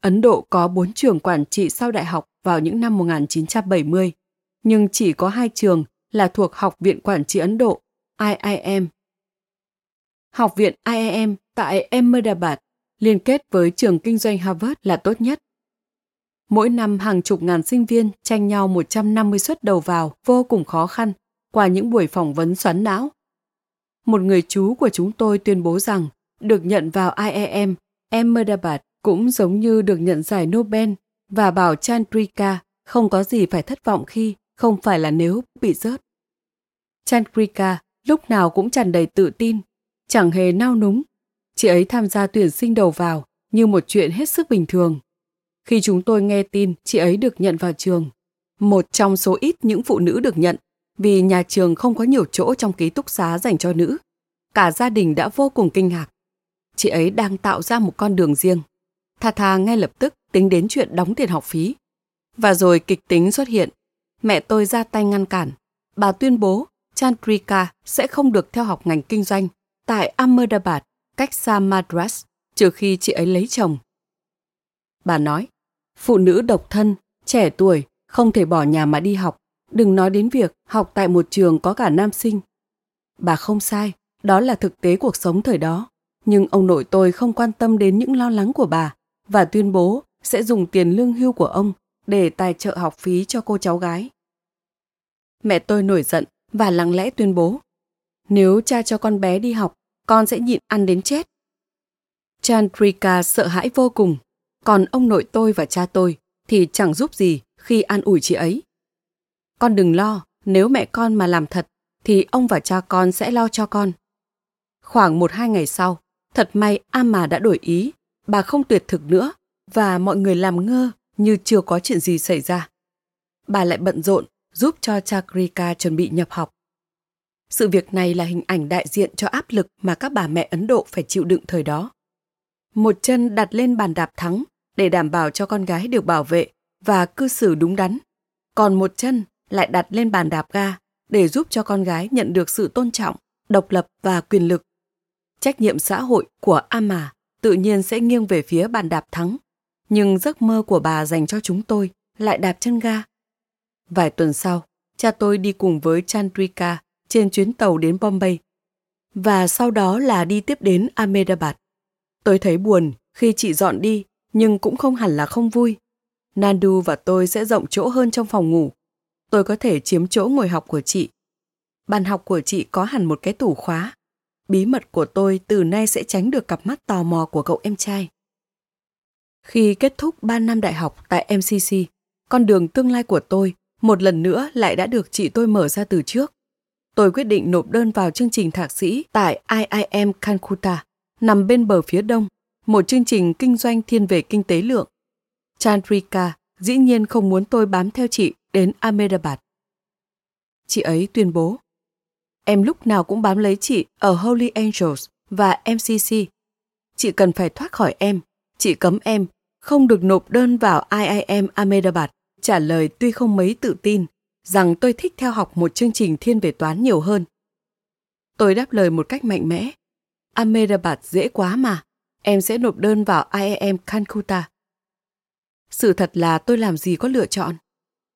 A: Ấn Độ có bốn trường quản trị sau đại học vào những năm 1970, nhưng chỉ có hai trường là thuộc Học viện Quản trị Ấn Độ, IIM. Học viện IIM tại Ahmedabad liên kết với trường kinh doanh Harvard là tốt nhất. Mỗi năm hàng chục ngàn sinh viên tranh nhau 150 suất đầu vào vô cùng khó khăn qua những buổi phỏng vấn xoắn não. Một người chú của chúng tôi tuyên bố rằng được nhận vào IIM Ahmedabad cũng giống như được nhận giải Nobel và bảo Chandrika không có gì phải thất vọng khi không phải là nếu bị rớt. Chandrika lúc nào cũng tràn đầy tự tin, chẳng hề nao núng. Chị ấy tham gia tuyển sinh đầu vào như một chuyện hết sức bình thường. Khi chúng tôi nghe tin chị ấy được nhận vào trường, một trong số ít những phụ nữ được nhận vì nhà trường không có nhiều chỗ trong ký túc xá dành cho nữ. Cả gia đình đã vô cùng kinh ngạc. Chị ấy đang tạo ra một con đường riêng. Tha Tha ngay lập tức tính đến chuyện đóng tiền học phí. Và rồi kịch tính xuất hiện. Mẹ tôi ra tay ngăn cản. Bà tuyên bố Chandrika sẽ không được theo học ngành kinh doanh tại Ahmedabad, cách xa Madras, trừ khi chị ấy lấy chồng. Bà nói, phụ nữ độc thân, trẻ tuổi, không thể bỏ nhà mà đi học, đừng nói đến việc học tại một trường có cả nam sinh. Bà không sai, đó là thực tế cuộc sống thời đó. Nhưng ông nội tôi không quan tâm đến những lo lắng của bà và tuyên bố sẽ dùng tiền lương hưu của ông để tài trợ học phí cho cô cháu gái. Mẹ tôi nổi giận và lặng lẽ tuyên bố nếu cha cho con bé đi học, con sẽ nhịn ăn đến chết. Chandrika sợ hãi vô cùng, còn ông nội tôi và cha tôi thì chẳng giúp gì khi an ủi chị ấy. Con đừng lo, nếu mẹ con mà làm thật thì ông và cha con sẽ lo cho con. Khoảng một hai ngày sau, thật may Ama đã đổi ý, bà không tuyệt thực nữa và mọi người làm ngơ như chưa có chuyện gì xảy ra. Bà lại bận rộn giúp cho Chakrika chuẩn bị nhập học. Sự việc này là hình ảnh đại diện cho áp lực mà các bà mẹ Ấn Độ phải chịu đựng thời đó. Một chân đặt lên bàn đạp thắng để đảm bảo cho con gái được bảo vệ và cư xử đúng đắn, còn một chân lại đặt lên bàn đạp ga để giúp cho con gái nhận được sự tôn trọng, độc lập và quyền lực. Trách nhiệm xã hội của Ama tự nhiên sẽ nghiêng về phía bàn đạp thắng, nhưng giấc mơ của bà dành cho chúng tôi lại đạp chân ga. Vài tuần sau, cha tôi đi cùng với Chandrika trên chuyến tàu đến Bombay và sau đó là đi tiếp đến Ahmedabad. Tôi thấy buồn khi chị dọn đi nhưng cũng không hẳn là không vui. Nandu và tôi sẽ rộng chỗ hơn trong phòng ngủ. Tôi có thể chiếm chỗ ngồi học của chị. Bàn học của chị có hẳn một cái tủ khóa. Bí mật của tôi từ nay sẽ tránh được cặp mắt tò mò của cậu em trai. Khi kết thúc 3 năm đại học tại MCC, con đường tương lai của tôi một lần nữa lại đã được chị tôi mở ra từ trước. Tôi quyết định nộp đơn vào chương trình thạc sĩ tại IIM Calcutta, nằm bên bờ phía đông, một chương trình kinh doanh thiên về kinh tế lượng. Chandrika dĩ nhiên không muốn tôi bám theo chị đến Ahmedabad. Chị ấy tuyên bố, em lúc nào cũng bám lấy chị ở Holy Angels và MCC. Chị cần phải thoát khỏi em. Chị cấm em không được nộp đơn vào IIM Ahmedabad. Trả lời tuy không mấy tự tin rằng tôi thích theo học một chương trình thiên về toán nhiều hơn. Tôi đáp lời một cách mạnh mẽ. Ahmedabad dễ quá mà, em sẽ nộp đơn vào IIM Calcutta. Sự thật là tôi làm gì có lựa chọn.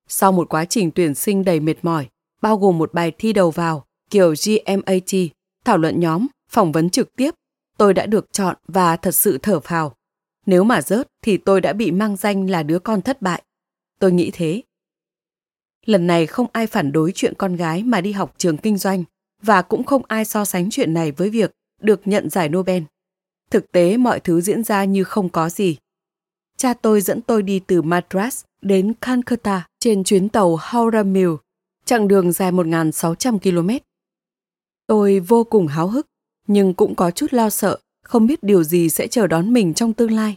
A: Sau một quá trình tuyển sinh đầy mệt mỏi, bao gồm một bài thi đầu vào, kiểu GMAT, thảo luận nhóm, phỏng vấn trực tiếp, tôi đã được chọn và thật sự thở phào. Nếu mà rớt thì tôi đã bị mang danh là đứa con thất bại. Tôi nghĩ thế. Lần này không ai phản đối chuyện con gái mà đi học trường kinh doanh và cũng không ai so sánh chuyện này với việc được nhận giải Nobel. Thực tế mọi thứ diễn ra như không có gì. Cha tôi dẫn tôi đi từ Madras đến Calcutta trên chuyến tàu Howrah Mill, chặng đường dài 1.600 km. Tôi vô cùng háo hức, nhưng cũng có chút lo sợ, không biết điều gì sẽ chờ đón mình trong tương lai.